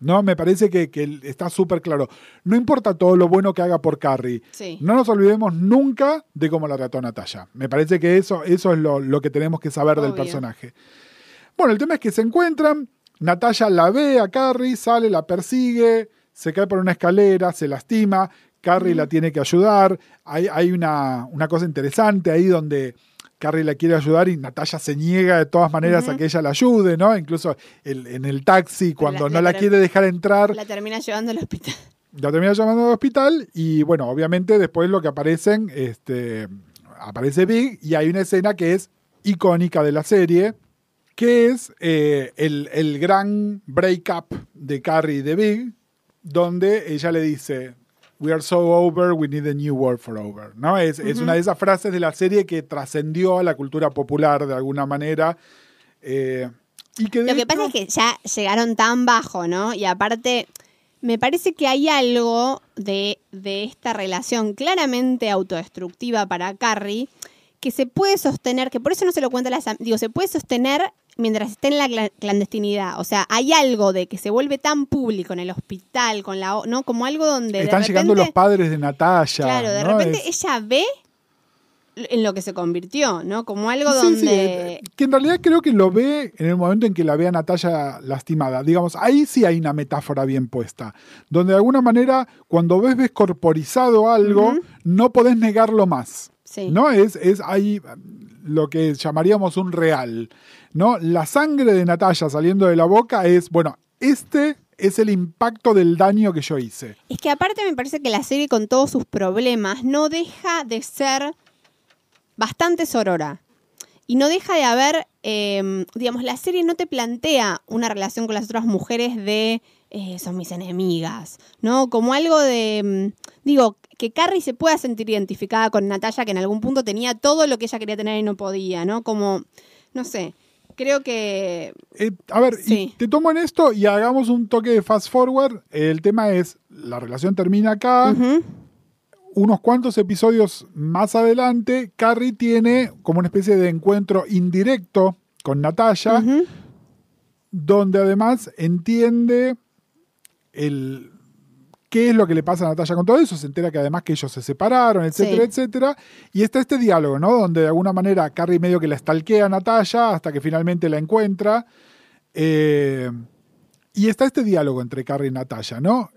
¿No? Me parece que, que está súper claro. No importa todo lo bueno que haga por Carrie. sí. No nos olvidemos nunca de cómo la trató Natalia. Me parece que eso, eso es lo, lo que tenemos que saber del personaje. Bueno, el tema es que se encuentran, Natalia la ve a Carrie, sale, la persigue, se cae por una escalera, se lastima, Carrie la tiene que ayudar. Hay, hay una, una cosa interesante ahí donde Carrie la quiere ayudar y Natalia se niega de todas maneras a que ella la ayude, ¿no? Incluso el- en el taxi, cuando la- no la quiere dejar entrar, La termina llevando al hospital. la termina llamando al hospital y bueno, obviamente después lo que aparecen, este, aparece Big y hay una escena que es icónica de la serie, que es eh, el, el gran break-up de Carrie y de Big, donde ella le dice, We are so over, we need a new word for over. ¿no? Es, es una de esas frases de la serie que trascendió a la cultura popular de alguna manera. eh, y que de Lo que pasa es que ya llegaron tan bajo, ¿no? Y aparte, me parece que hay algo de, de esta relación claramente autodestructiva para Carrie que se puede sostener, que por eso no se lo cuenta las digo, se puede sostener mientras esté en la cla- clandestinidad. O sea, hay algo de que se vuelve tan público en el hospital, con la, ¿no? Como algo donde Están de llegando los padres de Natalia. Claro, de ¿no? repente Es- ella ve en lo que se convirtió, ¿no? Como algo donde sí, eh, que en realidad creo que lo ve en el momento en que la ve a Natalia lastimada. Digamos, ahí sí hay una metáfora bien puesta, donde de alguna manera cuando ves ves corporizado algo, no podés negarlo más. Sí. ¿No? Es, es ahí lo que llamaríamos un real. ¿No? La sangre de Natalia saliendo de la boca es, bueno, este es el impacto del daño que yo hice. Es que aparte me parece que la serie con todos sus problemas no deja de ser bastante sorora. Y no deja de haber, eh, digamos, la serie no te plantea una relación con las otras mujeres de eh, son mis enemigas, ¿no? Como algo de, mm, digo, que Carrie se pueda sentir identificada con Natalia, que en algún punto tenía todo lo que ella quería tener y no podía, ¿no? Como, no sé, creo que... Eh, a ver, Sí. te tomo en esto y hagamos un toque de fast forward. El tema es, la relación termina acá. Unos cuantos episodios más adelante, Carrie tiene como una especie de encuentro indirecto con Natalia, donde además entiende el qué es lo que le pasa a Natalia con todo eso, se entera que además que ellos se separaron, etcétera, Sí. etcétera, y está este diálogo, ¿no? Donde de alguna manera Carrie medio que la stalkea a Natalia hasta que finalmente la encuentra, eh, y está este diálogo entre Carrie y Natalia, ¿no?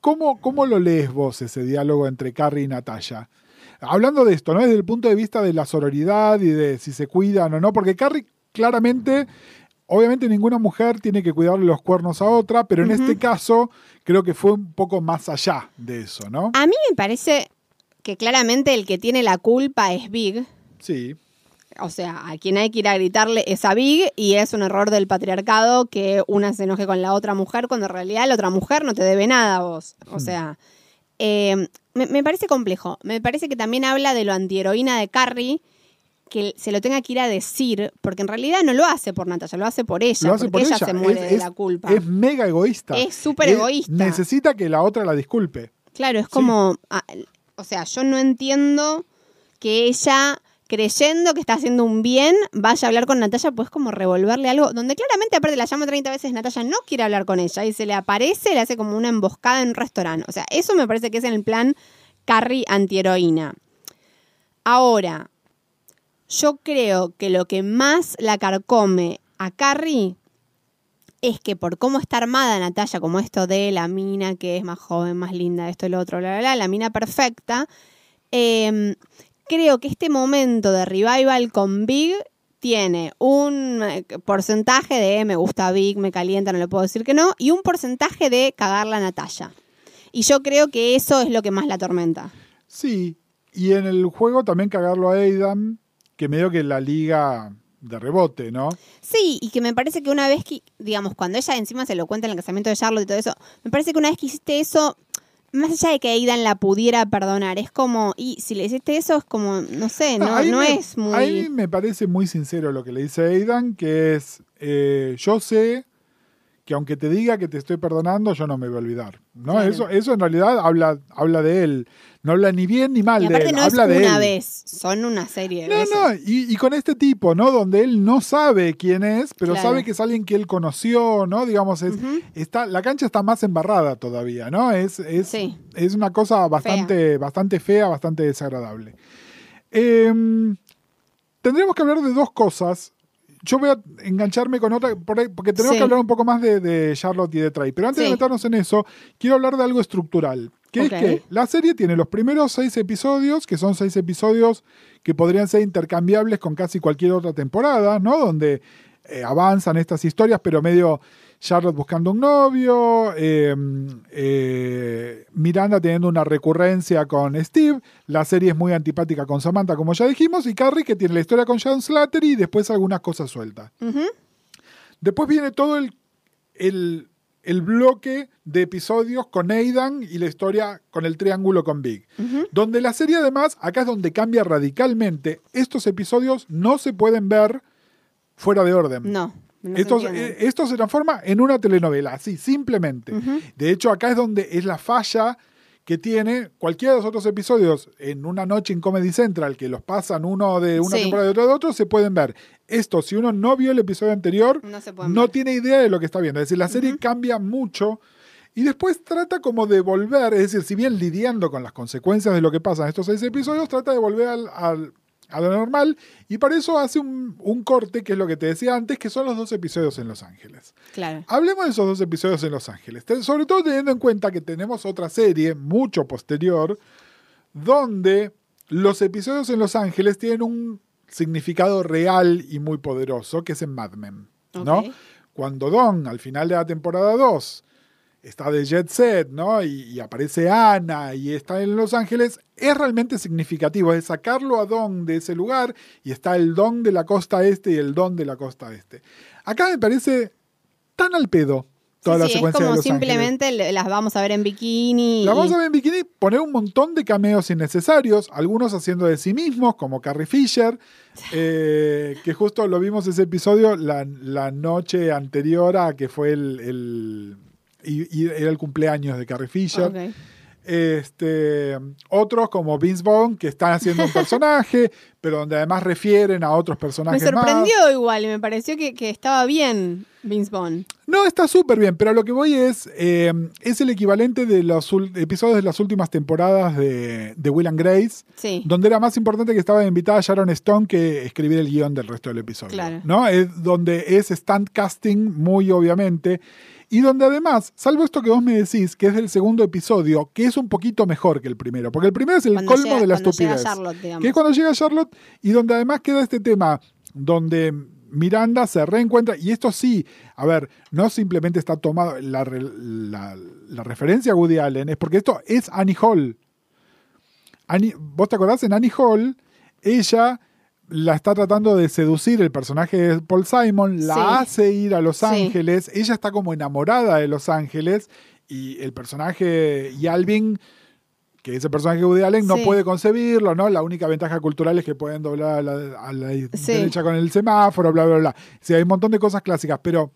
¿Cómo, ¿Cómo lo lees vos ese diálogo entre Carrie y Natalia? Hablando de esto, ¿no? Desde el punto de vista de la sororidad y de si se cuidan o no, porque Carrie claramente, obviamente ninguna mujer tiene que cuidarle los cuernos a otra, pero en este caso creo que fue un poco más allá de eso, ¿no? A mí me parece que claramente el que tiene la culpa es Big. Sí, O sea, a quien hay que ir a gritarle es a Big y es un error del patriarcado que una se enoje con la otra mujer cuando en realidad la otra mujer no te debe nada a vos. O sea, eh, me, me parece complejo. Me parece que también habla de lo antiheroína de Carrie que se lo tenga que ir a decir, porque en realidad no lo hace por Natalia, lo hace por ella, lo hace porque por ella, ella. se muere es, de es- la culpa. es mega egoísta. Es súper egoísta. Necesita que la otra la disculpe. Claro, es como, o sea, yo no entiendo que ella, creyendo que está haciendo un bien, vaya a hablar con Natalia, pues como revolverle algo, donde claramente aparte la llama 30 veces, Natalia no quiere hablar con ella y se le aparece, le hace como una emboscada en un restaurante. O sea, eso me parece que es en el plan Carrie antiheroína. Ahora, yo creo que lo que más la carcome a Carrie es que por cómo está armada Natalia, como esto de la mina que es más joven, más linda, esto lo otro, bla, bla, bla, la mina perfecta, eh, creo que este momento de revival con Big tiene un eh, porcentaje de me gusta Big, me calienta, no le puedo decir que no, y un porcentaje de cagarla a Natalia. Y yo creo que eso es lo que más la atormenta. Sí, y en el juego también cagarlo a Aidan, que medio que la liga de rebote, ¿no? Sí, y que me parece que una vez que, digamos, cuando ella encima se lo cuenta en el casamiento de Charlotte y todo eso, me parece que una vez que hiciste eso, más allá de que Aidan la pudiera perdonar, es como, y si le hiciste eso, es como, no sé, no, ahí no me- es muy... Ahí me parece muy sincero lo que le dice Aidan, que es, eh, yo sé que aunque te diga que te estoy perdonando, yo no me voy a olvidar. ¿no? Claro. Eso, eso en realidad habla, habla de él. No habla ni bien ni mal y de él, no es habla de una él. vez, son una serie de No, veces. no, y, y con este tipo, ¿no? Donde él no sabe quién es, pero Claro. sabe que es alguien que él conoció, ¿no? Digamos, es, está, la cancha está más embarrada todavía, ¿no? Es, es, Sí. es una cosa bastante, bastante fea, bastante desagradable. Em, tendremos que hablar de dos cosas. Yo voy a engancharme con otra, por ahí- porque tenemos Sí. que hablar un poco más de, de Charlotte y de Trey. Pero antes de meternos en eso, quiero hablar de algo estructural. Que es que la serie tiene los primeros seis episodios, que son seis episodios que podrían ser intercambiables con casi cualquier otra temporada, ¿no? Donde eh, avanzan estas historias, pero medio Charlotte buscando un novio, eh, eh, Miranda teniendo una recurrencia con Steve, la serie es muy antipática con Samantha, como ya dijimos, y Carrie que tiene la historia con John Slattery y después algunas cosas sueltas. Después viene todo el, el, el bloque de episodios con Aidan y la historia con el triángulo con Big. Donde la serie además, acá es donde cambia radicalmente, estos episodios no se pueden ver fuera de orden. No. No esto, se eh, esto se transforma en una telenovela, así, simplemente. De hecho, acá es donde es la falla que tiene cualquiera de los otros episodios en una noche en Comedy Central, que los pasan uno de una Sí. temporada y otro de otro, se pueden ver. Esto, si uno no vio el episodio anterior, No tiene idea de lo que está viendo. Es decir, la serie cambia mucho y después trata como de volver, es decir, si bien lidiando con las consecuencias de lo que pasa en estos seis episodios, trata de volver al, al- a lo normal y para eso hace un, un corte, que es lo que te decía antes, que son los dos episodios en Los Ángeles. Claro. Hablemos de esos dos episodios en Los Ángeles, sobre todo teniendo en cuenta que tenemos otra serie mucho posterior, donde los episodios en Los Ángeles tienen un significado real y muy poderoso, que es en Mad Men. ¿no? Cuando Don, al final de la temporada 2, está de jet set, ¿no? Y, y aparece Ana y está en Los Ángeles, es realmente significativo, es sacarlo a Don de ese lugar y está el Don de la costa este y el Don de la costa este. Acá me parece tan al pedo toda Sí, la sí, es secuencia como de Los Ángeles. simplemente le- las vamos a ver en bikini. La y- vamos a ver en bikini, poner un montón de cameos innecesarios, algunos haciendo de sí mismos, como Carrie Fisher, *laughs* eh, que justo lo vimos ese episodio la, la noche anterior a que fue el, el- y, y era el cumpleaños de Carrie Fisher. Este, otros como Vince Vaughn, que están haciendo un personaje, *laughs* pero donde además refieren a otros Me personajes más. sorprendió igual y me pareció que, que estaba bien Vince Vaughn. No, está súper bien, pero lo que voy es, eh, es el equivalente de los episodios de las últimas temporadas de, de Will and Grace, Sí. donde era más importante que estaba invitada Sharon Stone que escribir el guion del resto del episodio. Claro. ¿no? Es donde es stand casting muy obviamente. Y donde además, salvo esto que vos me decís, que es del segundo episodio, que es un poquito mejor que el primero, porque el primero es el Cuando colmo llega- de la estupidez. Que es cuando llega Charlotte y donde además queda este tema donde Miranda se reencuentra, y esto sí, a ver, no simplemente está tomado, la, la- la referencia a Woody Allen es porque esto es Annie Hall. Annie- ¿Vos te acordás? En Annie Hall, ella la está tratando de seducir el personaje de Paul Simon, la Sí. hace ir a Los Sí. Ángeles, ella está como enamorada de Los Ángeles y el personaje y Alvin que ese personaje de Woody Allen no Sí. puede concebirlo, ¿no? La única ventaja cultural es que pueden doblar a la, a la derecha con el semáforo, bla, bla, bla. Sí, hay un montón de cosas clásicas, pero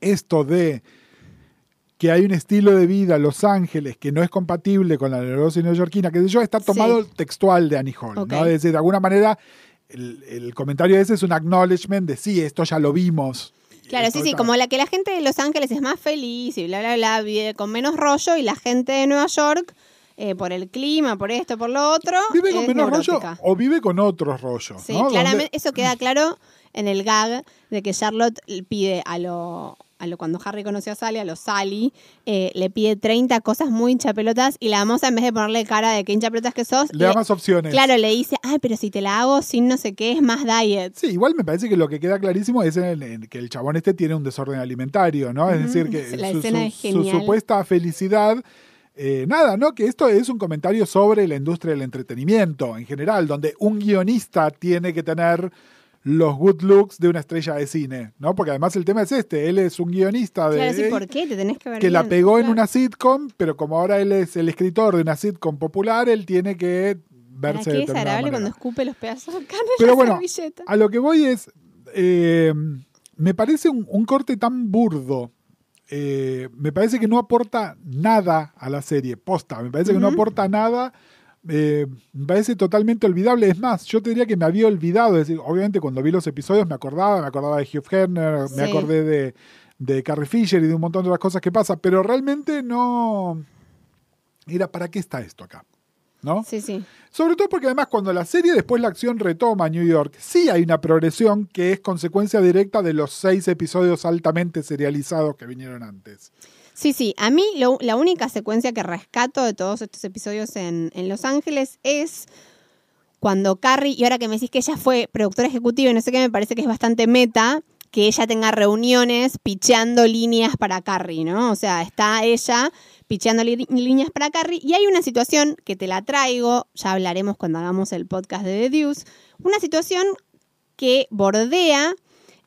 esto de que hay un estilo de vida en Los Ángeles que no es compatible con la neurosis neoyorquina, que yo, está tomado Sí. textual de Annie Hall. ¿no? Es decir, de alguna manera el, el comentario ese es un acknowledgement de sí, esto ya lo vimos. Claro, sí, sí, como la que la gente de Los Ángeles es más feliz y bla, bla, bla, vive con menos rollo y la gente de Nueva York, eh, por el clima, por esto, por lo otro, ¿Vive con menos rollo o vive con otros rollos? Sí, ¿no? Claramente eso queda claro en el gag de que Charlotte pide a lo, a lo cuando Harry conoció a Sally, a lo Sally, eh, le pide 30 cosas muy hinchapelotas y la moza en vez de ponerle cara de que hinchapelotas que sos, le da más opciones. claro, le dice, ay, pero si te la hago sin no sé qué, es más diet. Sí, igual me parece que lo que queda clarísimo es en el- en que el chabón este tiene un desorden alimentario, ¿no? Es decir, que la su, escena su- es su genial. supuesta felicidad, eh, nada, ¿no? Que esto es un comentario sobre la industria del entretenimiento en general, donde un guionista tiene que tener los good looks de una estrella de cine, ¿no? Porque además el tema es este, él es un guionista de... Claro, sí, ¿por qué? Te tenés que ver que la pegó en una sitcom, pero como ahora él es el escritor de una sitcom popular, él tiene que verse de desagradable cuando escupe los pedazos de Pero la bueno, servilleta. A lo que voy es, eh, me parece un, un corte tan burdo. eh, me parece que no aporta nada a la serie, posta, me parece que no aporta nada, eh, me parece totalmente olvidable. Es más, yo te diría que me había olvidado, es decir, obviamente cuando vi los episodios me acordaba, me acordaba de Hugh Hefner, me acordé de, de Carrie Fisher y de un montón de otras cosas que pasan, pero realmente no... Era, ¿para qué está esto acá? ¿No? Sí, sí. Sobre todo porque además cuando la serie después la acción retoma a New York, sí hay una progresión que es consecuencia directa de los seis episodios altamente serializados que vinieron antes. Sí, sí. A mí la única secuencia que rescato de todos estos episodios en, en Los Ángeles es cuando Carrie, y ahora que me decís que ella fue productora ejecutiva y no sé qué, me parece que es bastante meta que ella tenga reuniones picheando líneas para Carrie, ¿no? O sea, está ella picheando líneas para Carrie y hay una situación que te la traigo, ya hablaremos cuando hagamos el podcast de The Deuce, una situación que bordea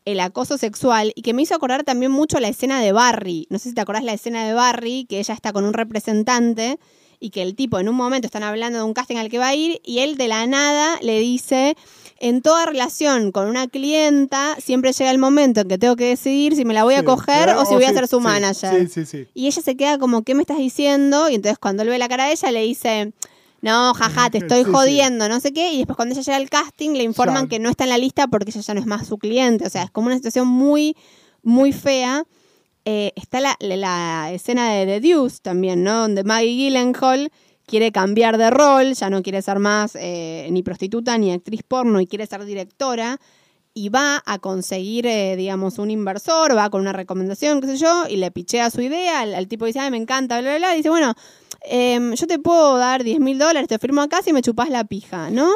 el acoso sexual y que me hizo acordar también mucho la escena de Barry. No sé si te acordás la escena de Barry, que ella está con un representante y que el tipo en un momento están hablando de un casting al que va a ir y él de la nada le dice, en toda relación con una clienta, siempre llega el momento en que tengo que decidir si me la voy a Sí, coger o si voy a ser su sí, manager. Sí, sí, sí. Y ella se queda como, ¿qué me estás diciendo? Y entonces cuando él ve la cara de ella le dice, no, jaja, te estoy Sí, sí. jodiendo, no sé qué. Y después cuando ella llega al casting le informan Ya. que no está en la lista porque ella ya no es más su cliente. O sea, es como una situación muy, muy fea. Eh, está la, la- la escena de The Deuce también, ¿no? Donde Maggie Gyllenhaal quiere cambiar de rol, ya no quiere ser más eh, ni prostituta ni actriz porno y quiere ser directora y va a conseguir, eh, digamos, un inversor, va con una recomendación, qué sé yo, y le pichea su idea, al, al tipo dice, ay, me encanta, bla, bla, bla, y dice, bueno, em, yo te puedo dar 10 mil dólares, te firmo acá si me chupas la pija, ¿no?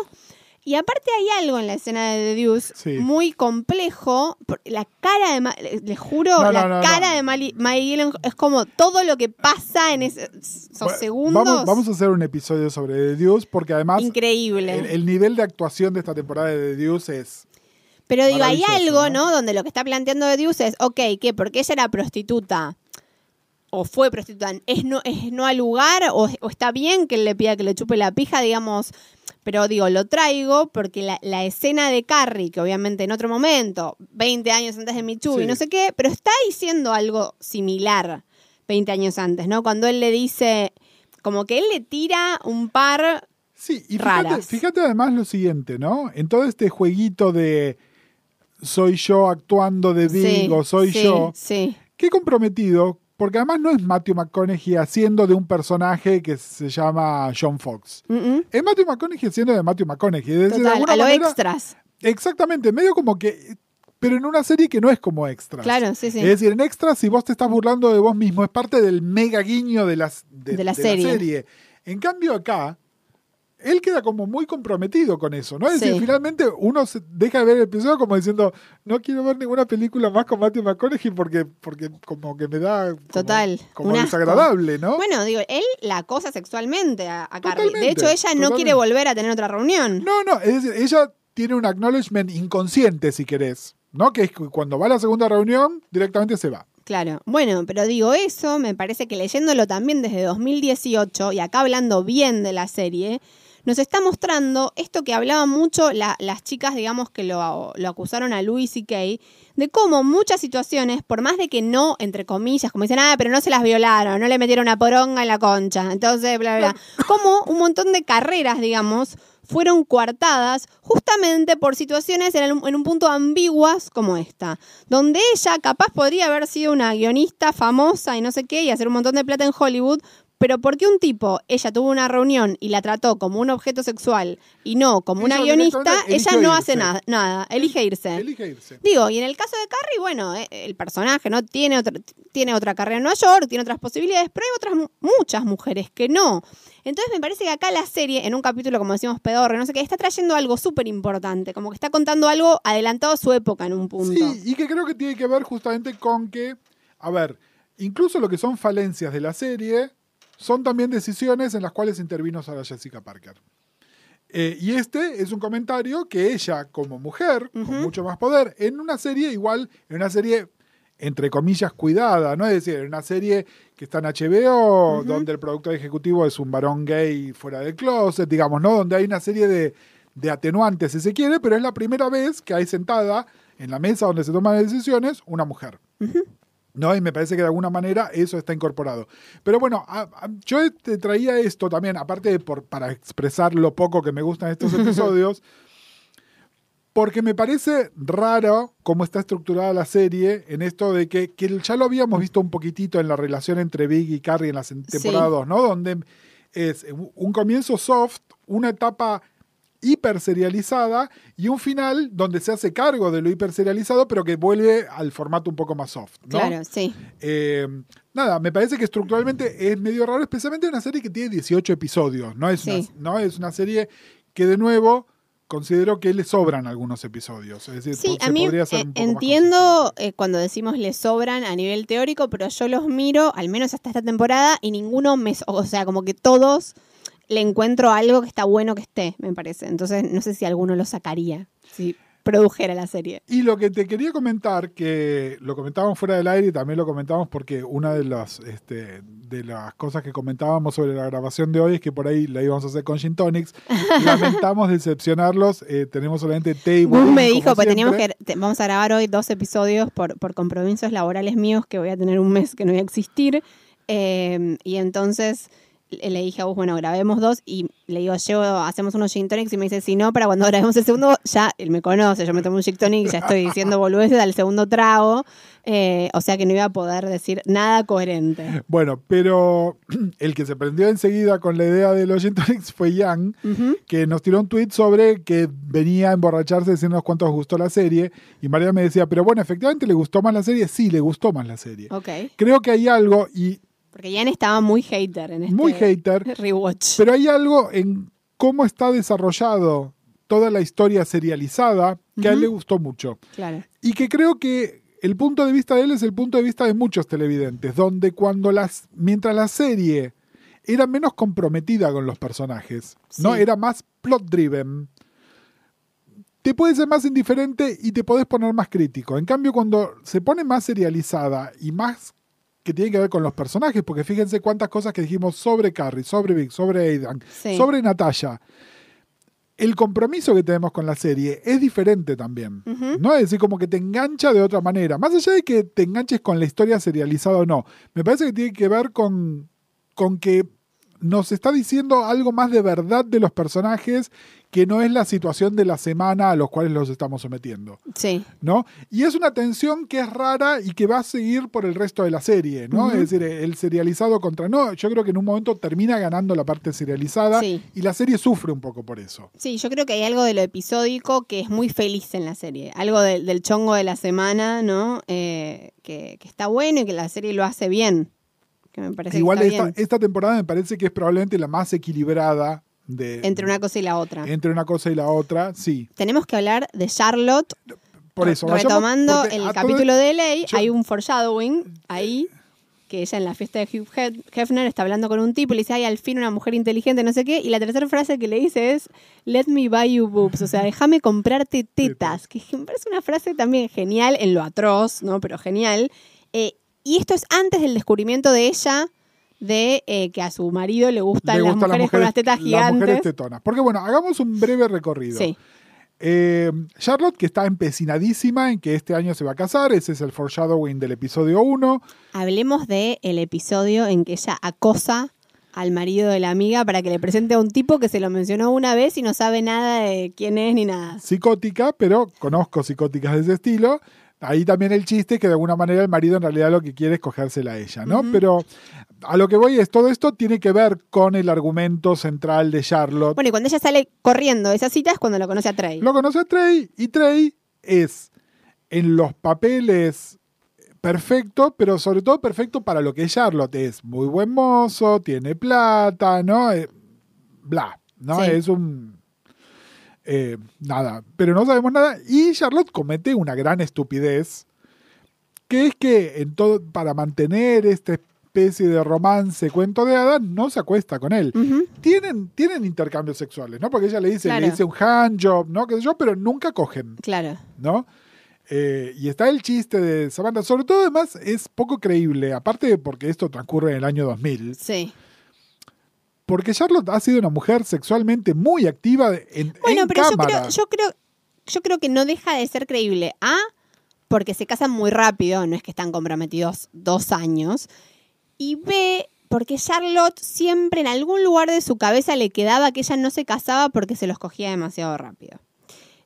Y aparte hay algo en la escena de The Deuce Sí. muy complejo. La cara de, Ma- le- les juro, No, no, la no, cara de Maggie Gyllenhaal es como todo lo que pasa en esos Bueno, segundos. Vamos, vamos a hacer un episodio sobre The Deuce porque además Increíble. el, el nivel de actuación de esta temporada de The Deuce es... Pero digo, hay algo, ¿no? Donde lo que está planteando de Deuce es, ok, ¿qué? Porque ella era prostituta o fue prostituta, ¿es no, es no al lugar o, o está bien que él le pida que le chupe la pija, digamos? Pero digo, lo traigo porque la, la escena de Carrie, que obviamente en otro momento, 20 años antes de Michu y no sé qué, pero está diciendo algo similar 20 años antes, ¿no? Cuando él le dice, como que él le tira un par Sí, y fíjate, raras. fíjate además lo siguiente, ¿no? En todo este jueguito de soy yo actuando de Big Sí, o soy sí, yo, Sí, qué comprometido, porque además no es Matthew McConaughey haciendo de un personaje que se llama John Fox. Mm, mm. Es Matthew McConaughey haciendo de Matthew McConaughey. Es de total, alguna a lo manera- extras. Exactamente, medio como que. Pero en una serie que no es como extras. Claro, sí, sí. Es decir, en extras, si vos te estás burlando de vos mismo, es parte del mega guiño de, las, de, De la de serie. En cambio, acá, él queda como muy comprometido con eso, ¿no? Es Sí. decir, finalmente uno se deja de ver el episodio como diciendo, no quiero ver ninguna película más con Matthew McConaughey porque, porque como que me da. como- Total, Como asco. desagradable, ¿no? Bueno, digo, él la acosa sexualmente a, a Carrie. De hecho, ella no quiere volver a tener otra reunión. No, no, es decir, ella tiene un acknowledgement inconsciente, si querés, ¿no? Que es que cuando va a la segunda reunión, directamente se va. Claro. Bueno, pero digo eso, me parece que leyéndolo también desde 2018 y acá hablando bien de la serie, nos está mostrando esto que hablaban mucho la- las chicas, digamos, que lo, lo acusaron a Louis y Kay, de cómo muchas situaciones, por más de que no, entre comillas, como dicen, ah, pero no se las violaron, no le metieron una poronga en la concha, entonces, bla, bla, bla, *laughs* como un montón de carreras, digamos, fueron coartadas justamente por situaciones en, el- en un punto ambiguas como esta, donde ella capaz podría haber sido una guionista famosa y no sé qué y hacer un montón de plata en Hollywood, pero porque un tipo, ella tuvo una reunión y la trató como un objeto sexual y no como una guionista, ella no hace nada, nada, elige irse. Elige irse. Digo, y en el caso de Carrie, bueno, eh, el personaje no tiene otra, tiene otra carrera en Nueva York, tiene otras posibilidades, pero hay otras mu- muchas mujeres que no. Entonces me parece que acá la serie, en un capítulo, como decimos, pedorre, no sé qué, está trayendo algo súper importante, como que está contando algo adelantado a su época en un punto. Sí, y que creo que tiene que ver justamente con que, a ver, incluso lo que son falencias de la serie son también decisiones en las cuales intervino Sarah Jessica Parker. Eh, y este es un comentario que ella, como mujer, con mucho más poder, en una serie igual, en una serie entre comillas cuidada, ¿no? Es decir, en una serie que está en HBO, donde el productor ejecutivo es un varón gay fuera del closet, digamos, ¿no? Donde hay una serie de, de atenuantes, si se quiere, pero es la primera vez que hay sentada en la mesa donde se toman las decisiones una mujer. ¿No? Y me parece que de alguna manera eso está incorporado. Pero bueno, a- a- yo te traía esto también, aparte de por, para expresar lo poco que me gustan estos *laughs* episodios, porque me parece raro cómo está estructurada la serie en esto de que, que ya lo habíamos visto un poquitito en la relación entre Big y Carrie en la temporada 2, ¿no? Donde es un comienzo soft, una etapa hiper serializada y un final donde se hace cargo de lo hiper serializado, pero que vuelve al formato un poco más soft, ¿no? Claro, sí. Eh, nada, me parece que estructuralmente es medio raro, especialmente en una serie que tiene 18 episodios. No es, Sí. una, no es una serie que, de nuevo, considero que le sobran algunos episodios. Es decir, Sí, a mí eh, un poco más entiendo eh, cuando decimos le sobran a nivel teórico, pero yo los miro, al menos hasta esta temporada, y ninguno me... O sea, como que todos le encuentro algo que está bueno que esté, me parece. Entonces, no sé si alguno lo sacaría. Si produjera la serie. Y lo que te quería comentar, que lo comentábamos fuera del aire y también lo comentamos porque una de las, este, de las cosas que comentábamos sobre la grabación de hoy es que por ahí la íbamos a hacer con Gin Tonics. *laughs* Lamentamos decepcionarlos, eh, tenemos solamente Gus budín, me dijo, pues teníamos que, te- vamos a grabar hoy dos episodios por, por compromisos laborales míos que voy a tener un mes que no voy a existir. Eh, y entonces le dije a Gus, bueno, grabemos dos y le digo, llevo, hacemos unos gin tonics y me dice, si no, para cuando *laughs* grabemos el segundo, ya él me conoce, yo me tomo un gin tonic y ya estoy diciendo *laughs* boludeces al segundo trago. Eh, o sea que no iba a poder decir nada coherente. Bueno, pero *clears throat* el que se prendió enseguida con la idea de los Gin Tonics fue Yang, que nos tiró un tweet sobre que venía a emborracharse diciéndonos cuánto gustó la serie. Y María me decía, pero bueno, efectivamente le gustó más la serie. Sí, le gustó más la serie. Ok. Creo que hay algo, y Porque Jan estaba muy hater en este muy hater, *laughs* rewatch. pero hay algo en cómo está desarrollado toda la historia serializada que a él le gustó mucho. claro. Y que creo que el punto de vista de él es el punto de vista de muchos televidentes, donde cuando las, mientras la serie era menos comprometida con los personajes, ¿no? Era más plot driven. Te puede ser más indiferente y te podés poner más crítico. En cambio, cuando se pone más serializada y más que tiene que ver con los personajes, porque fíjense cuántas cosas que dijimos sobre Carrie, sobre Vic, sobre Aidan, Sí. sobre Natalia. El compromiso que tenemos con la serie es diferente también. ¿no? Es decir, como que te engancha de otra manera. Más allá de que te enganches con la historia serializada o no, me parece que tiene que ver con, con que nos está diciendo algo más de verdad de los personajes que no es la situación de la semana a los cuales los estamos sometiendo, Sí. ¿no? Y es una tensión que es rara y que va a seguir por el resto de la serie, ¿no? Es decir, el serializado contra no, yo creo que en un momento termina ganando la parte serializada Sí. y la serie sufre un poco por eso. Sí, yo creo que hay algo de lo episódico que es muy feliz en la serie. Algo del- del chongo de la semana, ¿no? Eh, que, que está bueno y que la serie lo hace bien. Que me parece Igual que está esta, bien. esta temporada me parece que es probablemente la más equilibrada de, Entre una cosa y la otra. entre una cosa y la otra, sí. Tenemos que hablar de Charlotte. Por eso, vayamos- Retomando porque el capítulo de ley, yo- hay un foreshadowing ahí que ella en la fiesta de Hugh Hef- Hefner está hablando con un tipo y le dice, ay, al fin una mujer inteligente, no sé qué. Y la tercera frase que le dice es, let me buy you boobs, o sea, déjame comprarte tetas, que me parece una frase también genial en lo atroz, ¿no? Pero genial. Y esto es antes del descubrimiento de ella de eh, que a su marido le gustan le las gustan mujeres con las tetas las mujeres gigantes. tetonas. Porque bueno, hagamos un breve recorrido. Sí, Eh, Charlotte, que está empecinadísima en que este año se va a casar, ese es el foreshadowing del episodio 1. Hablemos del el episodio en que ella acosa al marido de la amiga para que le presente a un tipo que se lo mencionó una vez y no sabe nada de quién es ni nada. Psicótica, pero conozco psicóticas de ese estilo. Ahí también el chiste es que de alguna manera el marido en realidad lo que quiere es cogérsela a ella, ¿no? Pero a lo que voy es, todo esto tiene que ver con el argumento central de Charlotte. Bueno, y cuando ella sale corriendo de esa cita es cuando lo conoce a Trey. Lo conoce a Trey y Trey es en los papeles perfecto, pero sobre todo perfecto para lo que es Charlotte. Es muy buen mozo, tiene plata, ¿no? Eh, bla, ¿no? Sí. Es un... eh, nada, pero no sabemos nada. Y Charlotte comete una gran estupidez, que es que en todo, para mantener esta especie de romance, cuento de hadas, no se acuesta con él tienen, tienen intercambios sexuales, ¿no? Porque ella le dice, Claro. le dice un handjob, ¿no? Sé yo, pero nunca cogen, Claro. ¿no? Eh, y está el chiste de Samantha, sobre todo además es poco creíble, aparte de porque esto transcurre en el año 2000, Sí. Porque Charlotte ha sido una mujer sexualmente muy activa en, Bueno, en pero yo creo, yo creo, yo creo que no deja de ser creíble. A, porque se casan muy rápido, no es que están comprometidos dos años. Y B, porque Charlotte siempre en algún lugar de su cabeza le quedaba que ella no se casaba porque se los cogía demasiado rápido.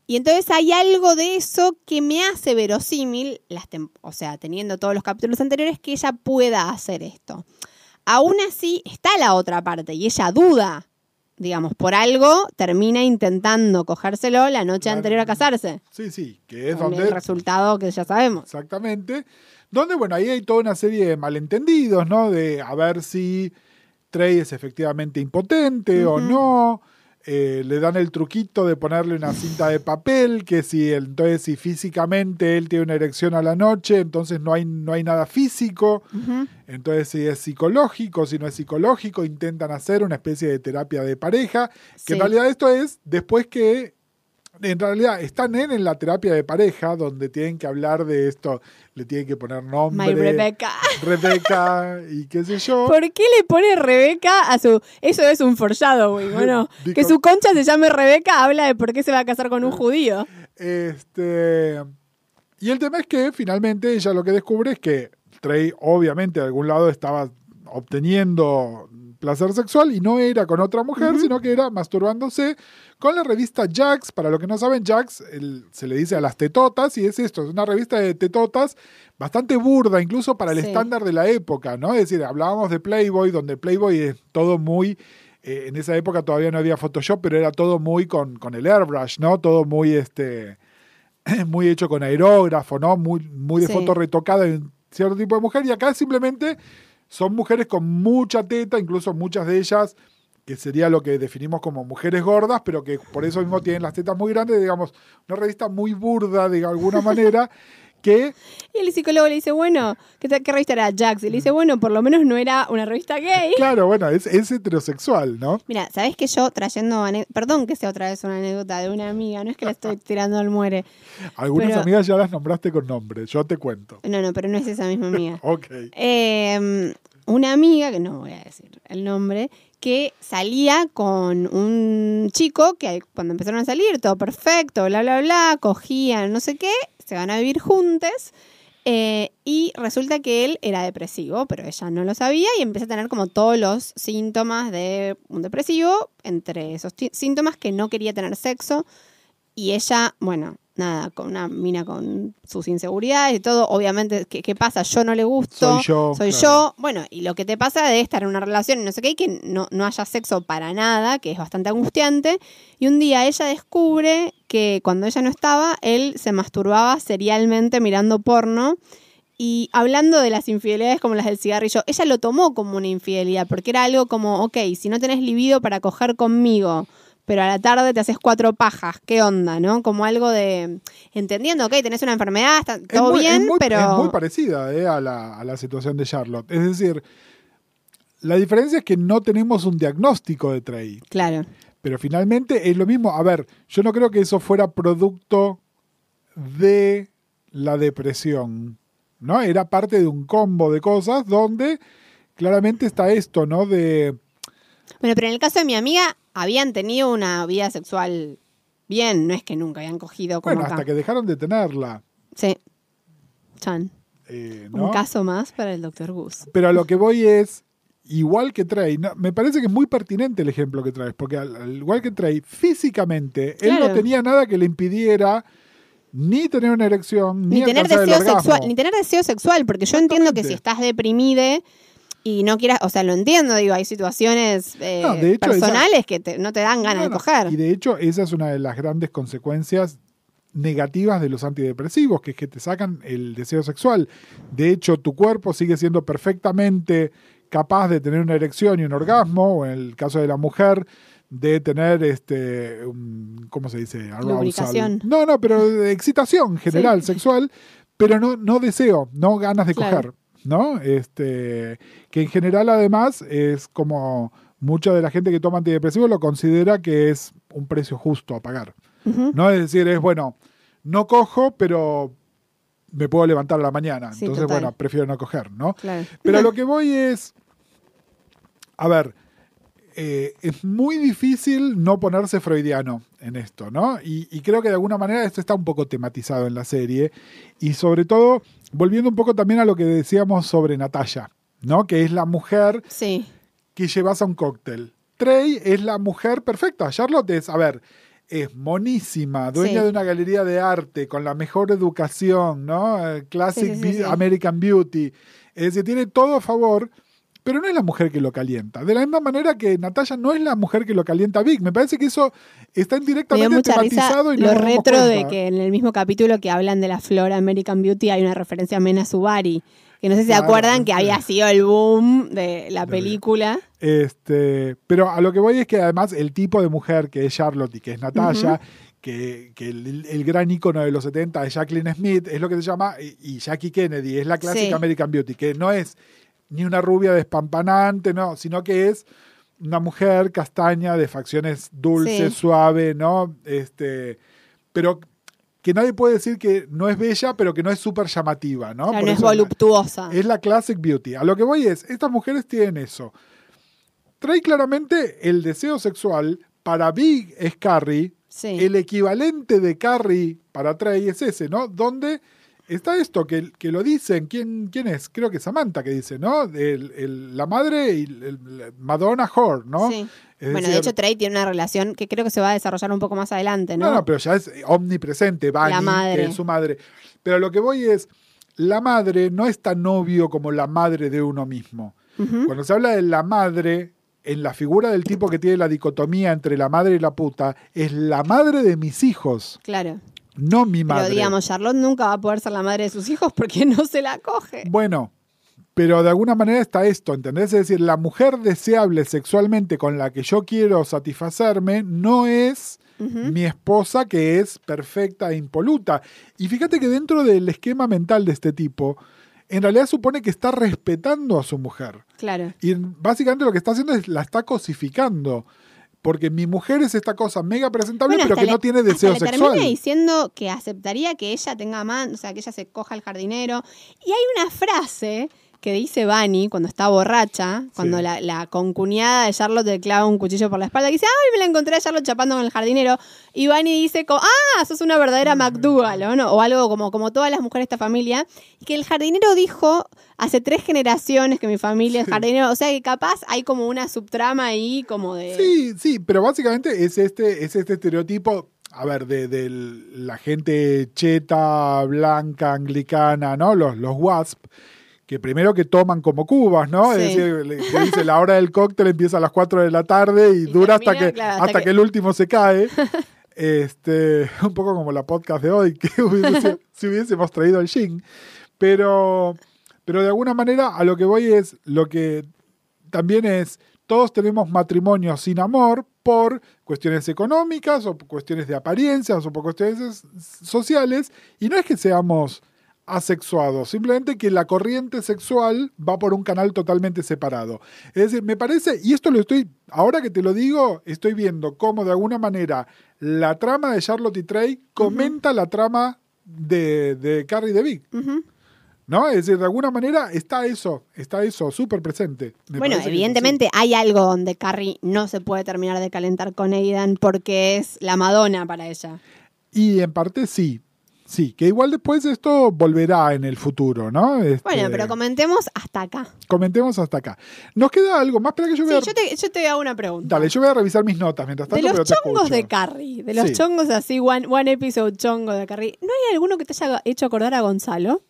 Y entonces hay algo de eso que me hace verosímil, las o sea, teniendo todos los capítulos anteriores, que ella pueda hacer esto. Aún así, está la otra parte y ella duda. Digamos, por algo termina intentando cogérselo la noche anterior a casarse. Sí, sí, que es Con donde... el resultado que ya sabemos. Exactamente. Donde, bueno, ahí hay toda una serie de malentendidos, ¿no? De a ver si Trey es efectivamente impotente o no. Eh, le dan el truquito de ponerle una cinta de papel, que si entonces si físicamente él tiene una erección a la noche, entonces no hay, no hay nada físico. Entonces si es psicológico, si no es psicológico, intentan hacer una especie de terapia de pareja, que Sí. en realidad esto es después que en realidad están en, en la terapia de pareja, donde tienen que hablar de esto, le tienen que poner nombre. My Rebecca. Rebeca y qué sé yo. *laughs* ¿Por qué le pone Rebeca a su.? Eso es un foreshadowing, *laughs* bueno. Dijo- Que su concha se llame Rebeca habla de por qué se va a casar con un judío. Este, y el tema es que finalmente ella lo que descubre es que Trey obviamente de algún lado estaba obteniendo placer sexual y no era con otra mujer, sino que era masturbándose con la revista Jax. Para los que no saben, Jax el- se le dice a las tetotas y es esto, es una revista de tetotas bastante burda, incluso para el Sí. estándar de la época, ¿no? Es decir, hablábamos de Playboy, donde Playboy es todo muy... eh, en esa época todavía no había Photoshop, pero era todo muy con, con el airbrush, ¿no? Todo muy este *clears throat* muy hecho con aerógrafo, ¿no? Muy, muy de Sí. foto retocada en cierto tipo de mujer. Y acá simplemente son mujeres con mucha teta, incluso muchas de ellas, que sería lo que definimos como mujeres gordas, pero que por eso mismo tienen las tetas muy grandes, digamos, una revista muy burda de alguna manera, *laughs* que Y el psicólogo le dice, bueno, ¿qué, qué revista era Jax? Y le dice, bueno, por lo menos no era una revista gay. Claro, bueno, es, es heterosexual, ¿no? Mira, ¿sabés que yo trayendo, perdón que sea otra vez una anécdota de una amiga, no es que la estoy tirando al muere. Algunas Pero- amigas ya las nombraste con nombre, yo te cuento. No, no, pero no es esa misma amiga. *laughs* Ok. Eh, una amiga, que no voy a decir el nombre, que salía con un chico que cuando empezaron a salir, todo perfecto, bla, bla, bla, cogían, no sé qué, se van a vivir juntos. eh, y resulta que él era depresivo, pero ella no lo sabía y empieza a tener como todos los síntomas de un depresivo, entre esos síntomas que no quería tener sexo. Y ella, bueno, nada, con una mina con sus inseguridades y todo, obviamente, ¿qué, qué pasa? Yo no le gusto. Soy yo, Soy claro. yo. Bueno, y lo que te pasa de estar en una relación y no sé qué, y que no, no haya sexo para nada, que es bastante angustiante. Y un día ella descubre que cuando ella no estaba, él se masturbaba serialmente mirando porno. Y hablando de las infidelidades como las del cigarrillo, ella lo tomó como una infidelidad, porque era algo como, ok, si no tenés libido para coger conmigo, pero a la tarde te haces cuatro pajas, ¿qué onda, no? Como algo de, entendiendo, ok, tenés una enfermedad, está Es todo muy- es bien, muy- pero... Es muy parecida eh, a, la, a la situación de Charlotte. Es decir, la diferencia es que no tenemos un diagnóstico de Trey. Claro. Pero finalmente es lo mismo. A ver, yo no creo que eso fuera producto de la depresión. ¿No? Era parte de un combo de cosas donde claramente está esto, ¿no? De. Bueno, pero en el caso de mi amiga, habían tenido una vida sexual bien, no es que nunca habían cogido como Bueno, acá. hasta que dejaron de tenerla. Sí. Chan. eh, ¿no? Un caso más para el doctor Gus. Pero a lo que voy es, igual que no, me parece que es muy pertinente el ejemplo que traes, porque al, al igual que Trey, físicamente, él no tenía nada que le impidiera ni tener una erección, ni, Ni, tener deseo sexual, ni tener deseo sexual, porque yo entiendo que si estás deprimide y no quieras, o sea, lo entiendo, digo, hay situaciones eh, No, de hecho, personales que te- no te dan ganas No, de coger. Y de hecho, esa es una de las grandes consecuencias negativas de los antidepresivos, que es que te sacan el deseo sexual. De hecho, tu cuerpo sigue siendo perfectamente capaz de tener una erección y un orgasmo, o en el caso de la mujer, de tener este ¿cómo se dice? Lubricación. No, no, pero de excitación general, sexual, pero no, no deseo, no ganas de Claro. coger. ¿No? Este, que en general además es como mucha de la gente que toma antidepresivos lo considera que es un precio justo a pagar. No es decir, es bueno, no cojo, pero me puedo levantar a la mañana. Sí, Entonces, total. bueno, prefiero no coger, ¿no? Claro. Pero lo que voy es, a ver, eh, es muy difícil no ponerse freudiano en esto, ¿no? Y, y creo que de alguna manera esto está un poco tematizado en la serie. Y sobre todo, volviendo un poco también a lo que decíamos sobre Natalia, ¿no? Que es la mujer Sí. que llevas a un cóctel. Trey es la mujer perfecta. Charlotte es, a ver, es monísima, dueña Sí. de una galería de arte, con la mejor educación, ¿no? Eh, Classic sí. American Beauty. Es decir, tiene todo a favor, pero no es la mujer que lo calienta. De la misma manera que Natalia no es la mujer que lo calienta a Vic. Me parece que eso está indirectamente tematizado y no lo retro de que en el mismo capítulo que hablan de la flor American Beauty hay una referencia a Mena Subari. Que no sé si se acuerdan que sí. había sido el boom de la De- película. Este, pero a lo que voy es que además el tipo de mujer que es Charlotte y que es Natalia, que, que el, el gran ícono de los 70 es Jacqueline Smith, es lo que se llama, y, y Jackie Kennedy, es la clásica Sí. American Beauty, que no es ni una rubia despampanante, no, sino que es una mujer castaña de facciones dulces, Sí. suave, ¿no? Este, pero que nadie puede decir que no es bella, pero que no es súper llamativa, ¿no? O sea, Por no es voluptuosa. es la classic beauty. A lo que voy es, estas mujeres tienen eso. Trae claramente el deseo sexual. Para Big es Carrie. Sí. El equivalente de Carrie para Trey es ese, ¿no? Donde está esto, que, que lo dicen. ¿Quién, ¿Quién es? Creo que Samantha que dice, ¿no? El- el- la madre y el- Madonna Whore, ¿no? Sí. Es Bueno, de hecho, Trey tiene una relación que creo que se va a desarrollar un poco más adelante, ¿no? No, no, pero ya es omnipresente, Bunny, La madre. que es su madre. Pero lo que voy es, la madre no es tan obvio como la madre de uno mismo. Cuando se habla de la madre, en la figura del tipo que tiene la dicotomía entre la madre y la puta, es la madre de mis hijos, Claro. No mi madre. Pero digamos, Charlotte nunca va a poder ser la madre de sus hijos porque *laughs* no se la coge. Bueno, pero de alguna manera está esto, ¿entendés? Es decir, la mujer deseable sexualmente con la que yo quiero satisfacerme no es mi esposa que es perfecta e impoluta. Y fíjate que dentro del esquema mental de este tipo, en realidad supone que está respetando a su mujer. Claro. Y básicamente lo que está haciendo es la está cosificando. Porque mi mujer es esta cosa mega presentable, Bueno, pero hasta que le- no tiene hasta deseo le sexual. termina diciendo que aceptaría que ella tenga amante, o sea, que ella se coja al jardinero. Y hay una frase que dice Bunny cuando está borracha, cuando Sí. la, la concuñada de Charlotte le clava un cuchillo por la espalda, que dice, ay, me la encontré a Charlotte chapando con el jardinero. Y Bunny dice, ah, sos una verdadera McDougall, ¿o, no? o algo como, como todas las mujeres de esta familia. Y que el jardinero dijo, hace tres generaciones que mi familia es jardinero, o sea que capaz hay como una subtrama ahí como de... Sí, sí, pero básicamente es este, es este estereotipo, a ver, de, de la gente cheta, blanca, anglicana, ¿no? Los, los WASP, que primero que toman como cubas, ¿no? Es decir, le- que dice la hora del cóctel empieza a las 4 de la tarde y, Y dura hasta, que, claro, hasta, hasta que... que- el último se cae. *laughs* Este, un poco como la podcast de hoy, que hubiese si hubiésemos traído el gin. Pero, pero de alguna manera a lo que voy es lo que también es, todos tenemos matrimonios sin amor por cuestiones económicas o por cuestiones de apariencias o por cuestiones sociales, y no es que seamos asexuados, simplemente que la corriente sexual va por un canal totalmente separado. Es decir, me parece, y esto lo estoy, ahora que te lo digo, estoy viendo cómo de alguna manera la trama de Charlotte y Trey comenta la trama de, de Carrie y de Vic. Ujú. ¿No? Es decir, de alguna manera está eso, está eso súper presente. Me Bueno, evidentemente hay algo donde Carrie no se puede terminar de calentar con Aidan porque es la Madonna para ella. Y en parte sí, sí, que igual después esto volverá en el futuro, ¿no? Este, Bueno, pero comentemos hasta acá. comentemos hasta acá. ¿Nos queda algo más? Espera que yo Sí, voy a... yo te, yo te hago una pregunta. Dale, yo voy a revisar mis notas mientras de tanto, pero los chongos de Carrie, de los Sí. chongos así, one, one episode chongo de Carrie, ¿no hay alguno que te haya hecho acordar a Gonzalo?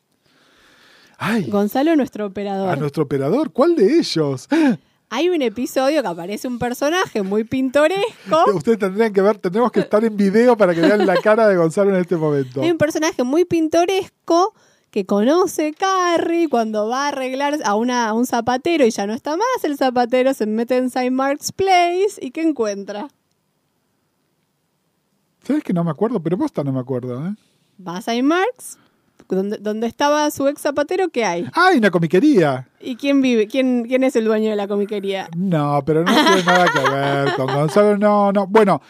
Ay, Gonzalo, nuestro operador. a nuestro operador, ¿cuál de ellos? Hay un episodio que aparece un personaje muy pintoresco. *laughs* Ustedes tendrían que ver, tendremos que estar en video para que vean la cara de Gonzalo en este momento. Hay un personaje muy pintoresco que conoce Carrie cuando va a arreglar a, una, a un zapatero y ya no está más. El zapatero se mete en St. Mark's Place y ¿qué encuentra? ¿Sabes que no me acuerdo? Pero posta no me acuerdo, ¿eh? Va a St. Mark's, donde, donde estaba su ex zapatero, ¿qué hay? ¡Ah, hay una comiquería! ¿Y quién vive? ¿Quién, quién es el dueño de la comiquería? No, pero no tiene nada que ver con Gonzalo. No, no. Bueno,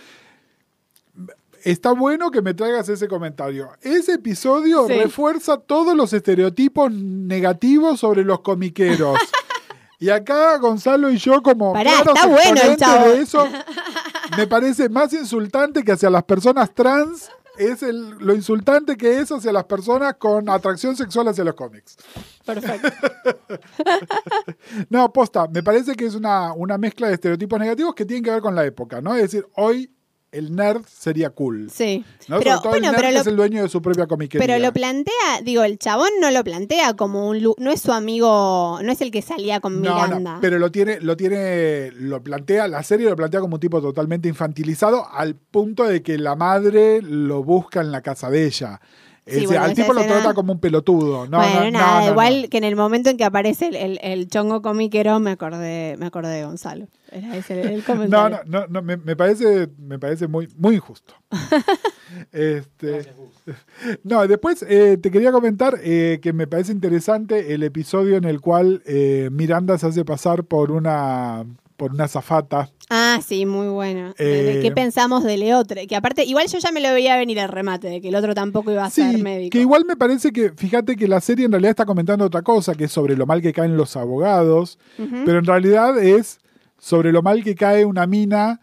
está bueno que me traigas ese comentario. Ese episodio Sí. refuerza todos los estereotipos negativos sobre los comiqueros. Y acá Gonzalo y yo como Pará, claros está bueno el chavo. de eso, me parece más insultante que hacia las personas trans es el- lo insultante que es hacia las personas con atracción sexual hacia los cómics. Perfecto. *laughs* No, posta, me parece que es una, una mezcla de estereotipos negativos que tienen que ver con la época, ¿no? Es decir, hoy el nerd sería cool. Sí. ¿no? Pero, Sobre todo bueno, el nerd pero lo, es el dueño de su propia comiquería. pero lo plantea, digo, el chabón no lo plantea como un... No es su amigo, no es el que salía con No, Miranda. no, pero lo tiene, lo tiene, lo plantea, la serie lo plantea como un tipo totalmente infantilizado al punto de que la madre lo busca en la casa de ella. Es Sí, decir, bueno, al tipo lo escena- trata como un pelotudo. No, bueno, no, no, nada, no, igual no. que en el momento en que aparece el, el- el chongo comiquero me acordé, me acordé de Gonzalo. Era ese el, *laughs* comentario. no, no, no, me, me parece, me parece muy, muy injusto. *laughs* este, *laughs* no, después eh, te quería comentar eh, que me parece interesante el episodio en el cual eh, Miranda se hace pasar por una por una zafata. Ah, sí, muy bueno. De Eh, ¿Qué pensamos de Leotre? Que aparte, igual yo ya me lo veía venir el remate, de que el otro tampoco iba a ser médico. que igual me parece que, fíjate que la serie en realidad está comentando otra cosa, que es sobre lo mal que caen los abogados, pero en realidad es sobre lo mal que cae una mina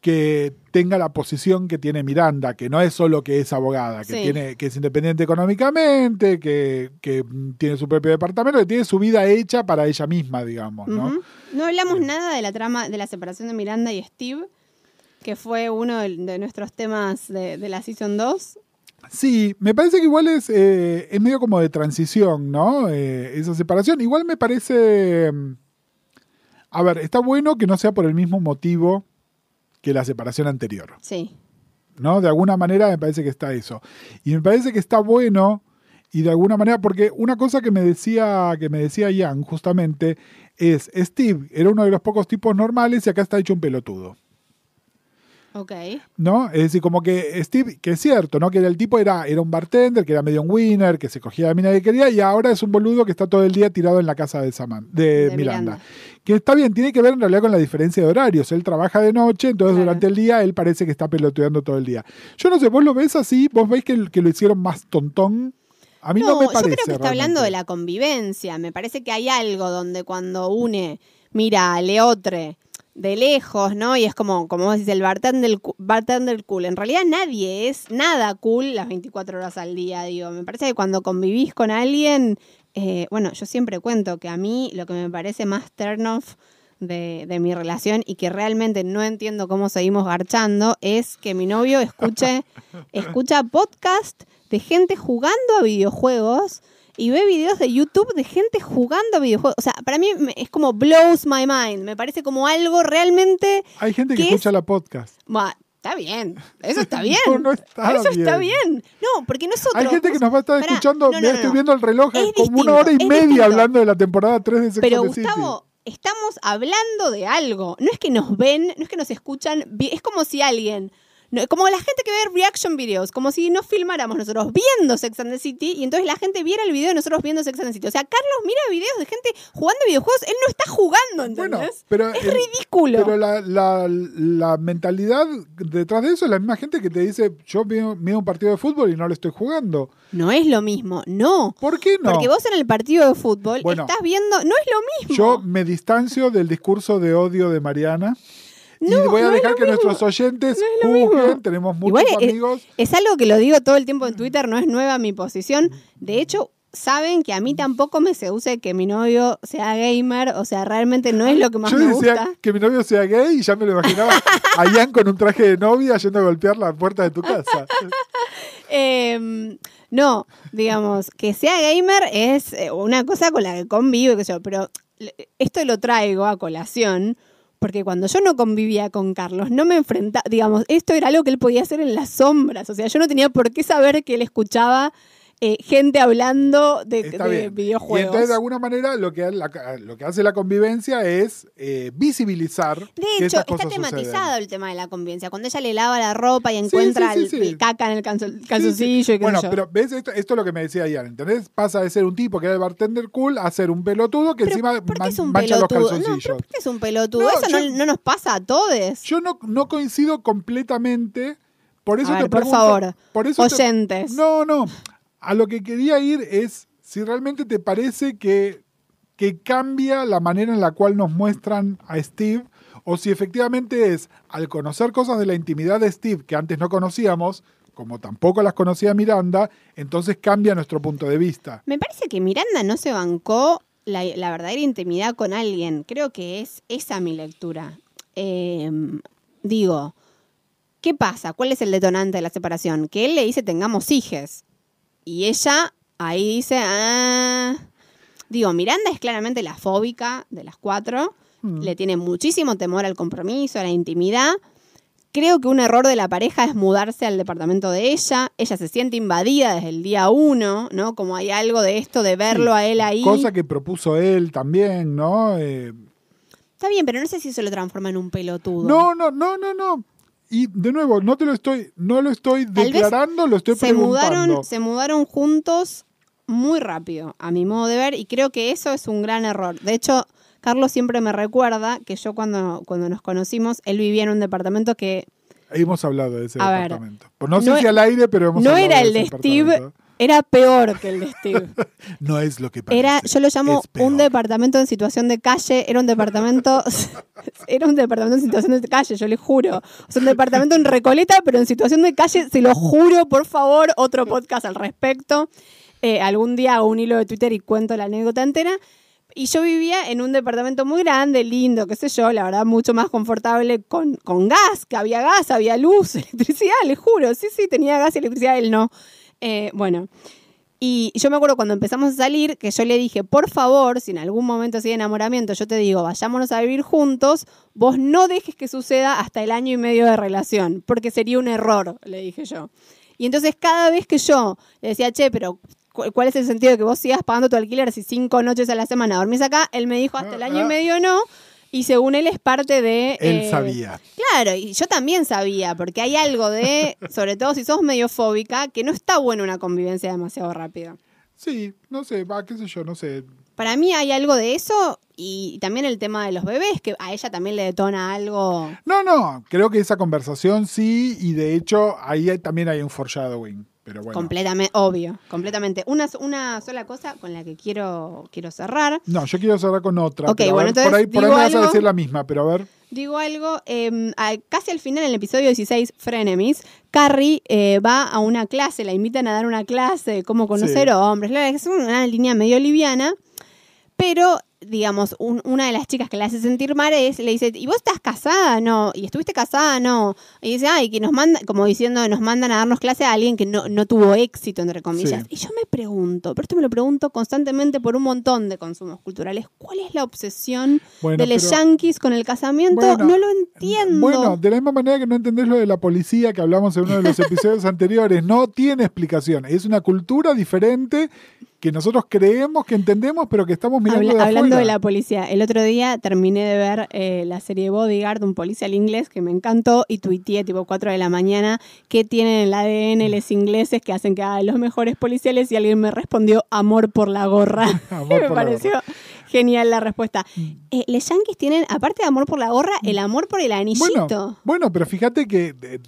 que tenga la posición que tiene Miranda, que no es solo que es abogada, que, Sí. tiene, que es independiente económicamente, que, que tiene su propio departamento, que tiene su vida hecha para ella misma, digamos, ¿no? No hablamos nada de la trama de la separación de Miranda y Steve, que fue uno de, de nuestros temas de, de la Season 2. Sí, me parece que igual es, eh, es medio como de transición, ¿no? Eh, esa separación. Igual me parece... mm, A ver, está bueno que no sea por el mismo motivo que la separación anterior, Sí. ¿no? De alguna manera me parece que está eso. Y me parece que está bueno y de alguna manera, porque una cosa que me decía, que me decía Ian justamente es, Steve era uno de los pocos tipos normales y acá está hecho un pelotudo. Ok. ¿no? Es decir, como que Steve, que es cierto, ¿no? Que el tipo era, era un bartender, que era medio un winner, que se cogía la mina que quería, y ahora es un boludo que está todo el día tirado en la casa de, Saman, de, De Miranda. Miranda. Que está bien, tiene que ver en realidad con la diferencia de horarios. Él trabaja de noche, entonces Claro. durante el día él parece que está peloteando todo el día. Yo no sé, ¿vos lo ves así? ¿Vos veis que, que lo hicieron más tontón? A mí no, me parece. yo creo que está hablando de la convivencia. Me parece que hay algo donde cuando une, mira, Leotre de lejos, ¿no? Y es como, como vos decís, el bartender, bartender cool. En realidad nadie es nada cool las 24 horas al día, digo. Me parece que cuando convivís con alguien, eh, bueno, yo siempre cuento que a mí lo que me parece más turn off de, de mi relación y que realmente no entiendo cómo seguimos garchando es que mi novio escuche, *laughs* escucha podcast de gente jugando a videojuegos y ve videos de YouTube de gente jugando a videojuegos. O sea, para mí es como blows my mind. Me parece como algo realmente... Hay gente que ¿Qué escucha la podcast. Está bien. Eso está *laughs* bien. No, no está Eso está bien. No, porque nosotros... Hay gente que nos va a estar escuchando, no, estoy viendo el reloj, Es como distinto, una hora y media distinto. hablando de la temporada 3 de Sex Pero City. Gustavo, estamos hablando de algo. No es que nos ven, no es que nos escuchan. Es como si alguien. No- como la gente que ve reaction videos, como si nos filmáramos nosotros viendo Sex and the City y entonces la gente viera el video de nosotros viendo Sex and the City. O sea, Carlos mira videos de gente jugando videojuegos, él no está jugando, ¿entendés? Bueno, pero, es el- ridículo. pero la, la- la mentalidad detrás de eso es la misma gente que te dice, yo veo, veo un partido de fútbol y no lo estoy jugando. No es lo mismo, no. ¿Por qué no? Porque vos en el partido de fútbol Bueno. estás viendo, no es lo mismo. Yo me distancio del discurso de odio de Mariana. Y voy a no dejar que mismo. nuestros oyentes No juzguen. Tenemos muchos Igual amigos. Es algo que lo digo todo el tiempo en Twitter, no es nueva mi posición. De hecho, saben que a mí tampoco me seduce que mi novio sea gamer, o sea, realmente no es lo que más Yo me decía gusta. que mi novio sea gay y ya me lo imaginaba a Ian con un traje de novia yendo a golpear la puerta de tu casa. *laughs* Eh, no, digamos, que sea gamer es eh, una cosa con la que convivo, qué sé yo, pero esto lo traigo a colación. Porque cuando yo no convivía con Carlos, no me enfrentaba, digamos, esto era algo que él podía hacer en las sombras. O sea, yo no tenía por qué saber que él escuchaba eh, gente hablando de, bien. Y videojuegos. entonces, de alguna manera, lo que, la- lo que hace la convivencia es eh, visibilizar De que hecho, estas está tematizado suceden. el tema de la convivencia. Cuando ella le lava la ropa y encuentra sí, el, sí, sí. el caca en el calzoncillo y qué Bueno, sé yo. pero ves, esto, esto es lo que me decía Ian, ¿entendés? Pasa de ser un tipo que era el bartender cool a ser un pelotudo que Pero, encima ¿por qué es un mancha los pelotudo? No, calzoncillos. pero ¿por qué es un pelotudo? No, Eso no, yo- no nos pasa a todos. Yo no, no coincido completamente. Por eso A te ver, por pregunto- favor, por eso te- oyentes. no, no. A lo que quería ir es si realmente te parece que, que cambia la manera en la cual nos muestran a Steve o si efectivamente es al conocer cosas de la intimidad de Steve que antes no conocíamos, como tampoco las conocía Miranda, entonces cambia nuestro punto de vista. Me parece que Miranda no se bancó la, la verdadera intimidad con alguien. Creo que es esa mi lectura. Eh, digo, ¿qué pasa? ¿Cuál es el detonante de la separación? Que él le dice tengamos hijes. Y ella ahí dice, ah. Digo, Miranda es claramente la fóbica de las cuatro. Mm. Le tiene muchísimo temor al compromiso, a la intimidad. Creo que un error de la pareja es mudarse al departamento de ella. Ella se siente invadida desde el día uno, ¿no? Como hay algo de esto de verlo Sí, a él ahí. Cosa que propuso él también, ¿no? Eh, Está bien, pero no sé si eso lo transforma en un pelotudo. no, no, no, no, no. Y de nuevo, no te lo estoy, no lo estoy declarando, lo estoy se preguntando. mudaron, se mudaron juntos muy rápido, a mi modo de ver, y creo que eso es un gran error. De hecho, Carlos siempre me recuerda que yo cuando, cuando nos conocimos, él vivía en un departamento que Hemos hablado de ese A ver, departamento. Pues no sé no si e- al aire, pero hemos no hablado era el de Steve. Era peor que el de Steve. *laughs* No es lo que parece. Era, yo lo llamo un departamento en situación de calle, era un departamento, *laughs* era un departamento en situación de calle, yo le juro. O sea, un departamento en Recoleta, pero en situación de calle, se lo juro, por favor, otro podcast al respecto. Eh, algún día hago un hilo de Twitter y cuento la anécdota entera. Y yo vivía en un departamento muy grande, lindo, qué sé yo, la verdad, mucho más confortable con, con gas, que había gas, había luz, *laughs* electricidad, le juro. Sí, sí, tenía gas y electricidad, él no. Eh, bueno, y yo me acuerdo cuando empezamos a salir que yo le dije, por favor, si en algún momento así de enamoramiento yo te digo, vayámonos a vivir juntos, vos no dejes que suceda hasta el año y medio de relación, porque sería un error, le dije yo. Y entonces cada vez que yo le decía, che, pero cu- ¿cuál es el sentido de que vos sigas pagando tu alquiler si cinco noches a la semana dormís acá? Él me dijo, hasta el año y medio no. Y según él es parte de... Él eh, sabía. Claro, y yo también sabía, porque hay algo de, *laughs* sobre todo si sos medio fóbica, que no está bueno una convivencia demasiado rápida. Sí, no sé, va, qué sé yo, no sé. Para mí hay algo de eso y también el tema de los bebés, que a ella también le detona algo. No, no, creo que esa conversación sí, y de hecho ahí hay- también hay un foreshadowing. Pero bueno. Completamente, obvio, completamente. Una, una sola cosa con la que quiero, quiero cerrar. No, yo quiero cerrar con otra. Ok, bueno, ver, entonces por ahí, por ahí digo me vas a algo. decir la misma, pero a ver. Digo algo, eh, a- casi al final, en el episodio 16, Frenemies, Carrie eh, va a una clase, la invitan a dar una clase de cómo conocer Sí. hombres. Es una línea medio liviana, pero, digamos, un- una de las chicas que la hace sentir mal es, le dice, ¿y vos estás casada? No. ¿Y estuviste casada? No. Y dice, ay, que nos manda, como diciendo, nos mandan a darnos clase a alguien que no, no tuvo éxito, entre comillas. Sí. Y yo me pregunto, pero esto me lo pregunto constantemente por un montón de consumos culturales, ¿cuál es la obsesión Bueno, de los yankees con el casamiento? Bueno, no lo entiendo. Bueno, de la misma manera que no entendés lo de la policía que hablamos en uno de los *laughs* episodios anteriores, no tiene explicación. Es una cultura diferente que nosotros creemos que entendemos, pero que estamos mirando Habla- de hablando afuera. de la policía, el otro día terminé de ver eh, la serie Bodyguard, un policial inglés que me encantó y tuiteé tipo 4 de la mañana que tienen el ADN los ingleses que hacen que hagan los mejores policiales y alguien me respondió amor por la gorra. *laughs* Amor *laughs* me por la pareció genial la respuesta. Eh, los yankees tienen, aparte de amor por la gorra, el amor por el anillito. Bueno, bueno, pero fíjate que eh,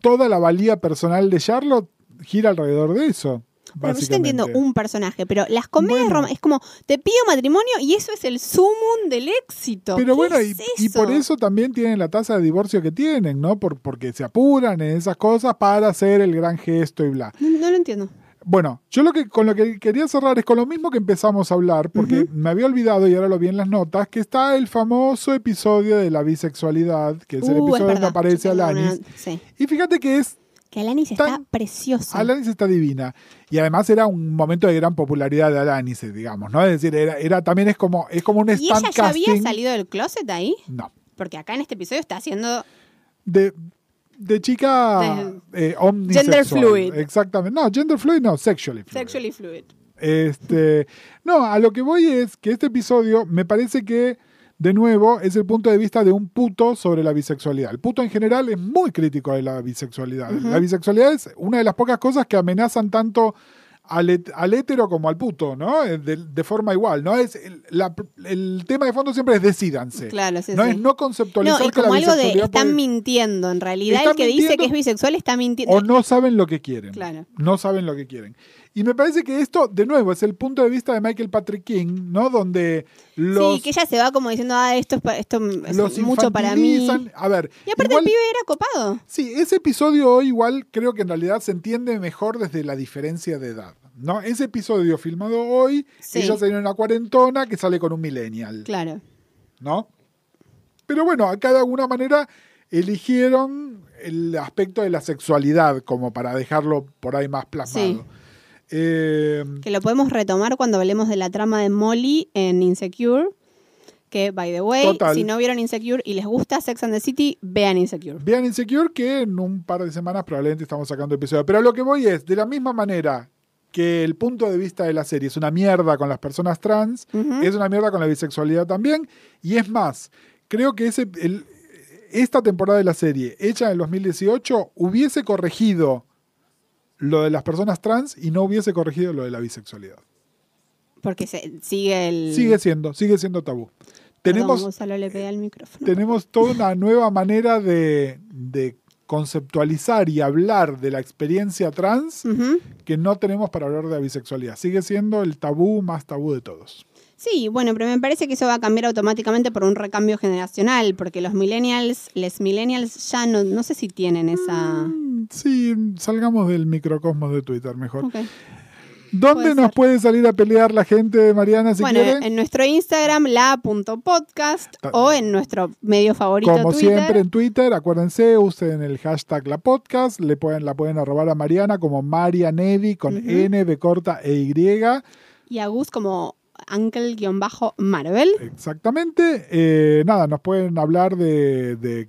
toda la valía personal de Charlotte gira alrededor de eso. Pero yo te entiendo básicamente. un personaje, pero las comedias Bueno. es como, te pido matrimonio y eso es el sumum del éxito. Pero ¿Qué bueno, es y, y por eso también tienen la tasa de divorcio que tienen, ¿no? Por, porque se apuran en esas cosas para hacer el gran gesto y bla. No, no lo entiendo. Bueno, yo lo que con lo que quería cerrar es con lo mismo que empezamos a hablar, porque me había olvidado y ahora lo vi en las notas, que está el famoso episodio de la bisexualidad, que es el Uh, episodio donde verdad. aparece Alanis. una- Sí. Y fíjate que es Que Alanis está preciosa. Alanis está divina. Y además era un momento de gran popularidad de Alanis, digamos, ¿no? Es decir, era, era también es como, es como un ¿Y stand ella ya había salido del closet ahí? No. Porque acá en este episodio está haciendo... De, de chica eh, omnisexual. Gender fluid. Exactamente. No, gender fluid no, sexually fluid. Sexually fluid. Este, no, a lo que voy es que este episodio me parece que, de nuevo, es el punto de vista de un puto sobre la bisexualidad. El puto en general es muy crítico de la bisexualidad. La bisexualidad es una de las pocas cosas que amenazan tanto al, al hétero como al puto, ¿no? Eh, De, de forma igual, ¿no? Es el, la- el tema de fondo siempre es decídanse. Claro, sí, no sí. es no conceptualizar No, y que la como algo de están puede- mintiendo. En realidad, el que dice que es bisexual está mintiendo. o no saben lo que quieren. Claro. No saben lo que quieren. Y me parece que esto, de nuevo, es el punto de vista de Michael Patrick King, ¿no? Donde los, sí, que ella se va como diciendo, ah, esto es, esto es mucho para mí. A ver, Y aparte igual- el pibe era copado. sí, ese episodio hoy igual creo que en realidad se entiende mejor desde la diferencia de edad. ¿no? Ese episodio filmado hoy, Sí. ella salió en una cuarentona que sale con un millennial. Claro. ¿no? Pero bueno, acá de alguna manera eligieron el aspecto de la sexualidad como para dejarlo por ahí más plasmado. Sí. Eh, Que lo podemos retomar cuando hablemos de la trama de Molly en Insecure. Que, by the way, Total. si no vieron Insecure y les gusta Sex and the City, vean Insecure. vean Insecure que en un par de semanas probablemente estamos sacando episodio. Pero lo que voy es, de la misma manera que el punto de vista de la serie es una mierda con las personas trans, es una mierda con la bisexualidad también. Y es más, creo que ese, el- esta temporada de la serie, hecha en el 2018, hubiese corregido lo de las personas trans y no hubiese corregido lo de la bisexualidad. Porque se, sigue el. Sigue siendo, sigue siendo tabú. tenemos, Gonzalo le pega el micrófono. tenemos toda una nueva manera de, de conceptualizar y hablar de la experiencia trans que no tenemos para hablar de la bisexualidad. Sigue siendo el tabú más tabú de todos. Sí, bueno, pero me parece que eso va a cambiar automáticamente por un recambio generacional, porque los millennials, les millennials ya no, no sé si tienen esa... Mm, Sí, salgamos del microcosmos de Twitter mejor. Ok. ¿Dónde puede nos ser. puede salir a pelear la gente, Mariana, si bueno, quiere? en nuestro Instagram, la.podcast, Ta- o en nuestro medio favorito, Como Twitter. siempre en Twitter, acuérdense, usen el hashtag la podcast, le pueden, la pueden arrobar a Mariana como Marianevi con Ujú. N, B corta e Y. Y a Gus como Uncle-Marvel. Exactamente. Eh, nada, nos pueden hablar de, de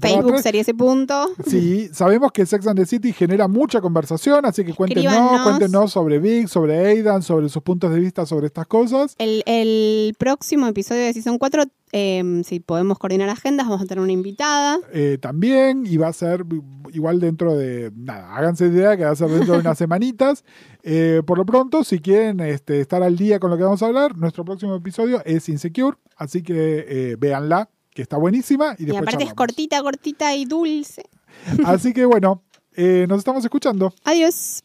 Facebook tres. sería ese punto. Sí, sabemos que Sex and the City genera mucha conversación, así que cuéntenos, Escríbanos. cuéntenos sobre Vic, sobre Aidan, sobre sus puntos de vista sobre estas cosas. El, el próximo episodio de Season 4, eh, si podemos coordinar agendas, vamos a tener una invitada. eh, también y va a ser igual dentro de nada, háganse idea que va a ser dentro de unas *laughs* semanitas. Eh, por lo pronto, si quieren este, estar al día con lo que vamos a hablar, nuestro próximo episodio es Insecure, así que eh, véanla, que está buenísima y Y, después aparte es cortita, cortita y dulce. *laughs* Así que bueno, eh, nos estamos escuchando. Adiós.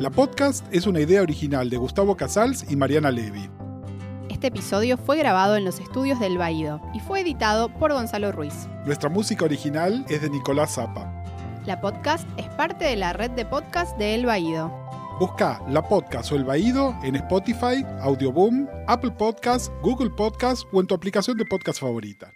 La podcast es una idea original de Gustavo Casals y Mariana Levy. Este episodio fue grabado en los estudios del Baído y fue editado por Gonzalo Ruiz. Nuestra música original es de Nicolás Zapa. La podcast es parte de la red de podcast de El Baído. Busca La Podcast o El Baído en Spotify, Audioboom, Apple Podcasts, Google Podcasts o en tu aplicación de podcast favorita.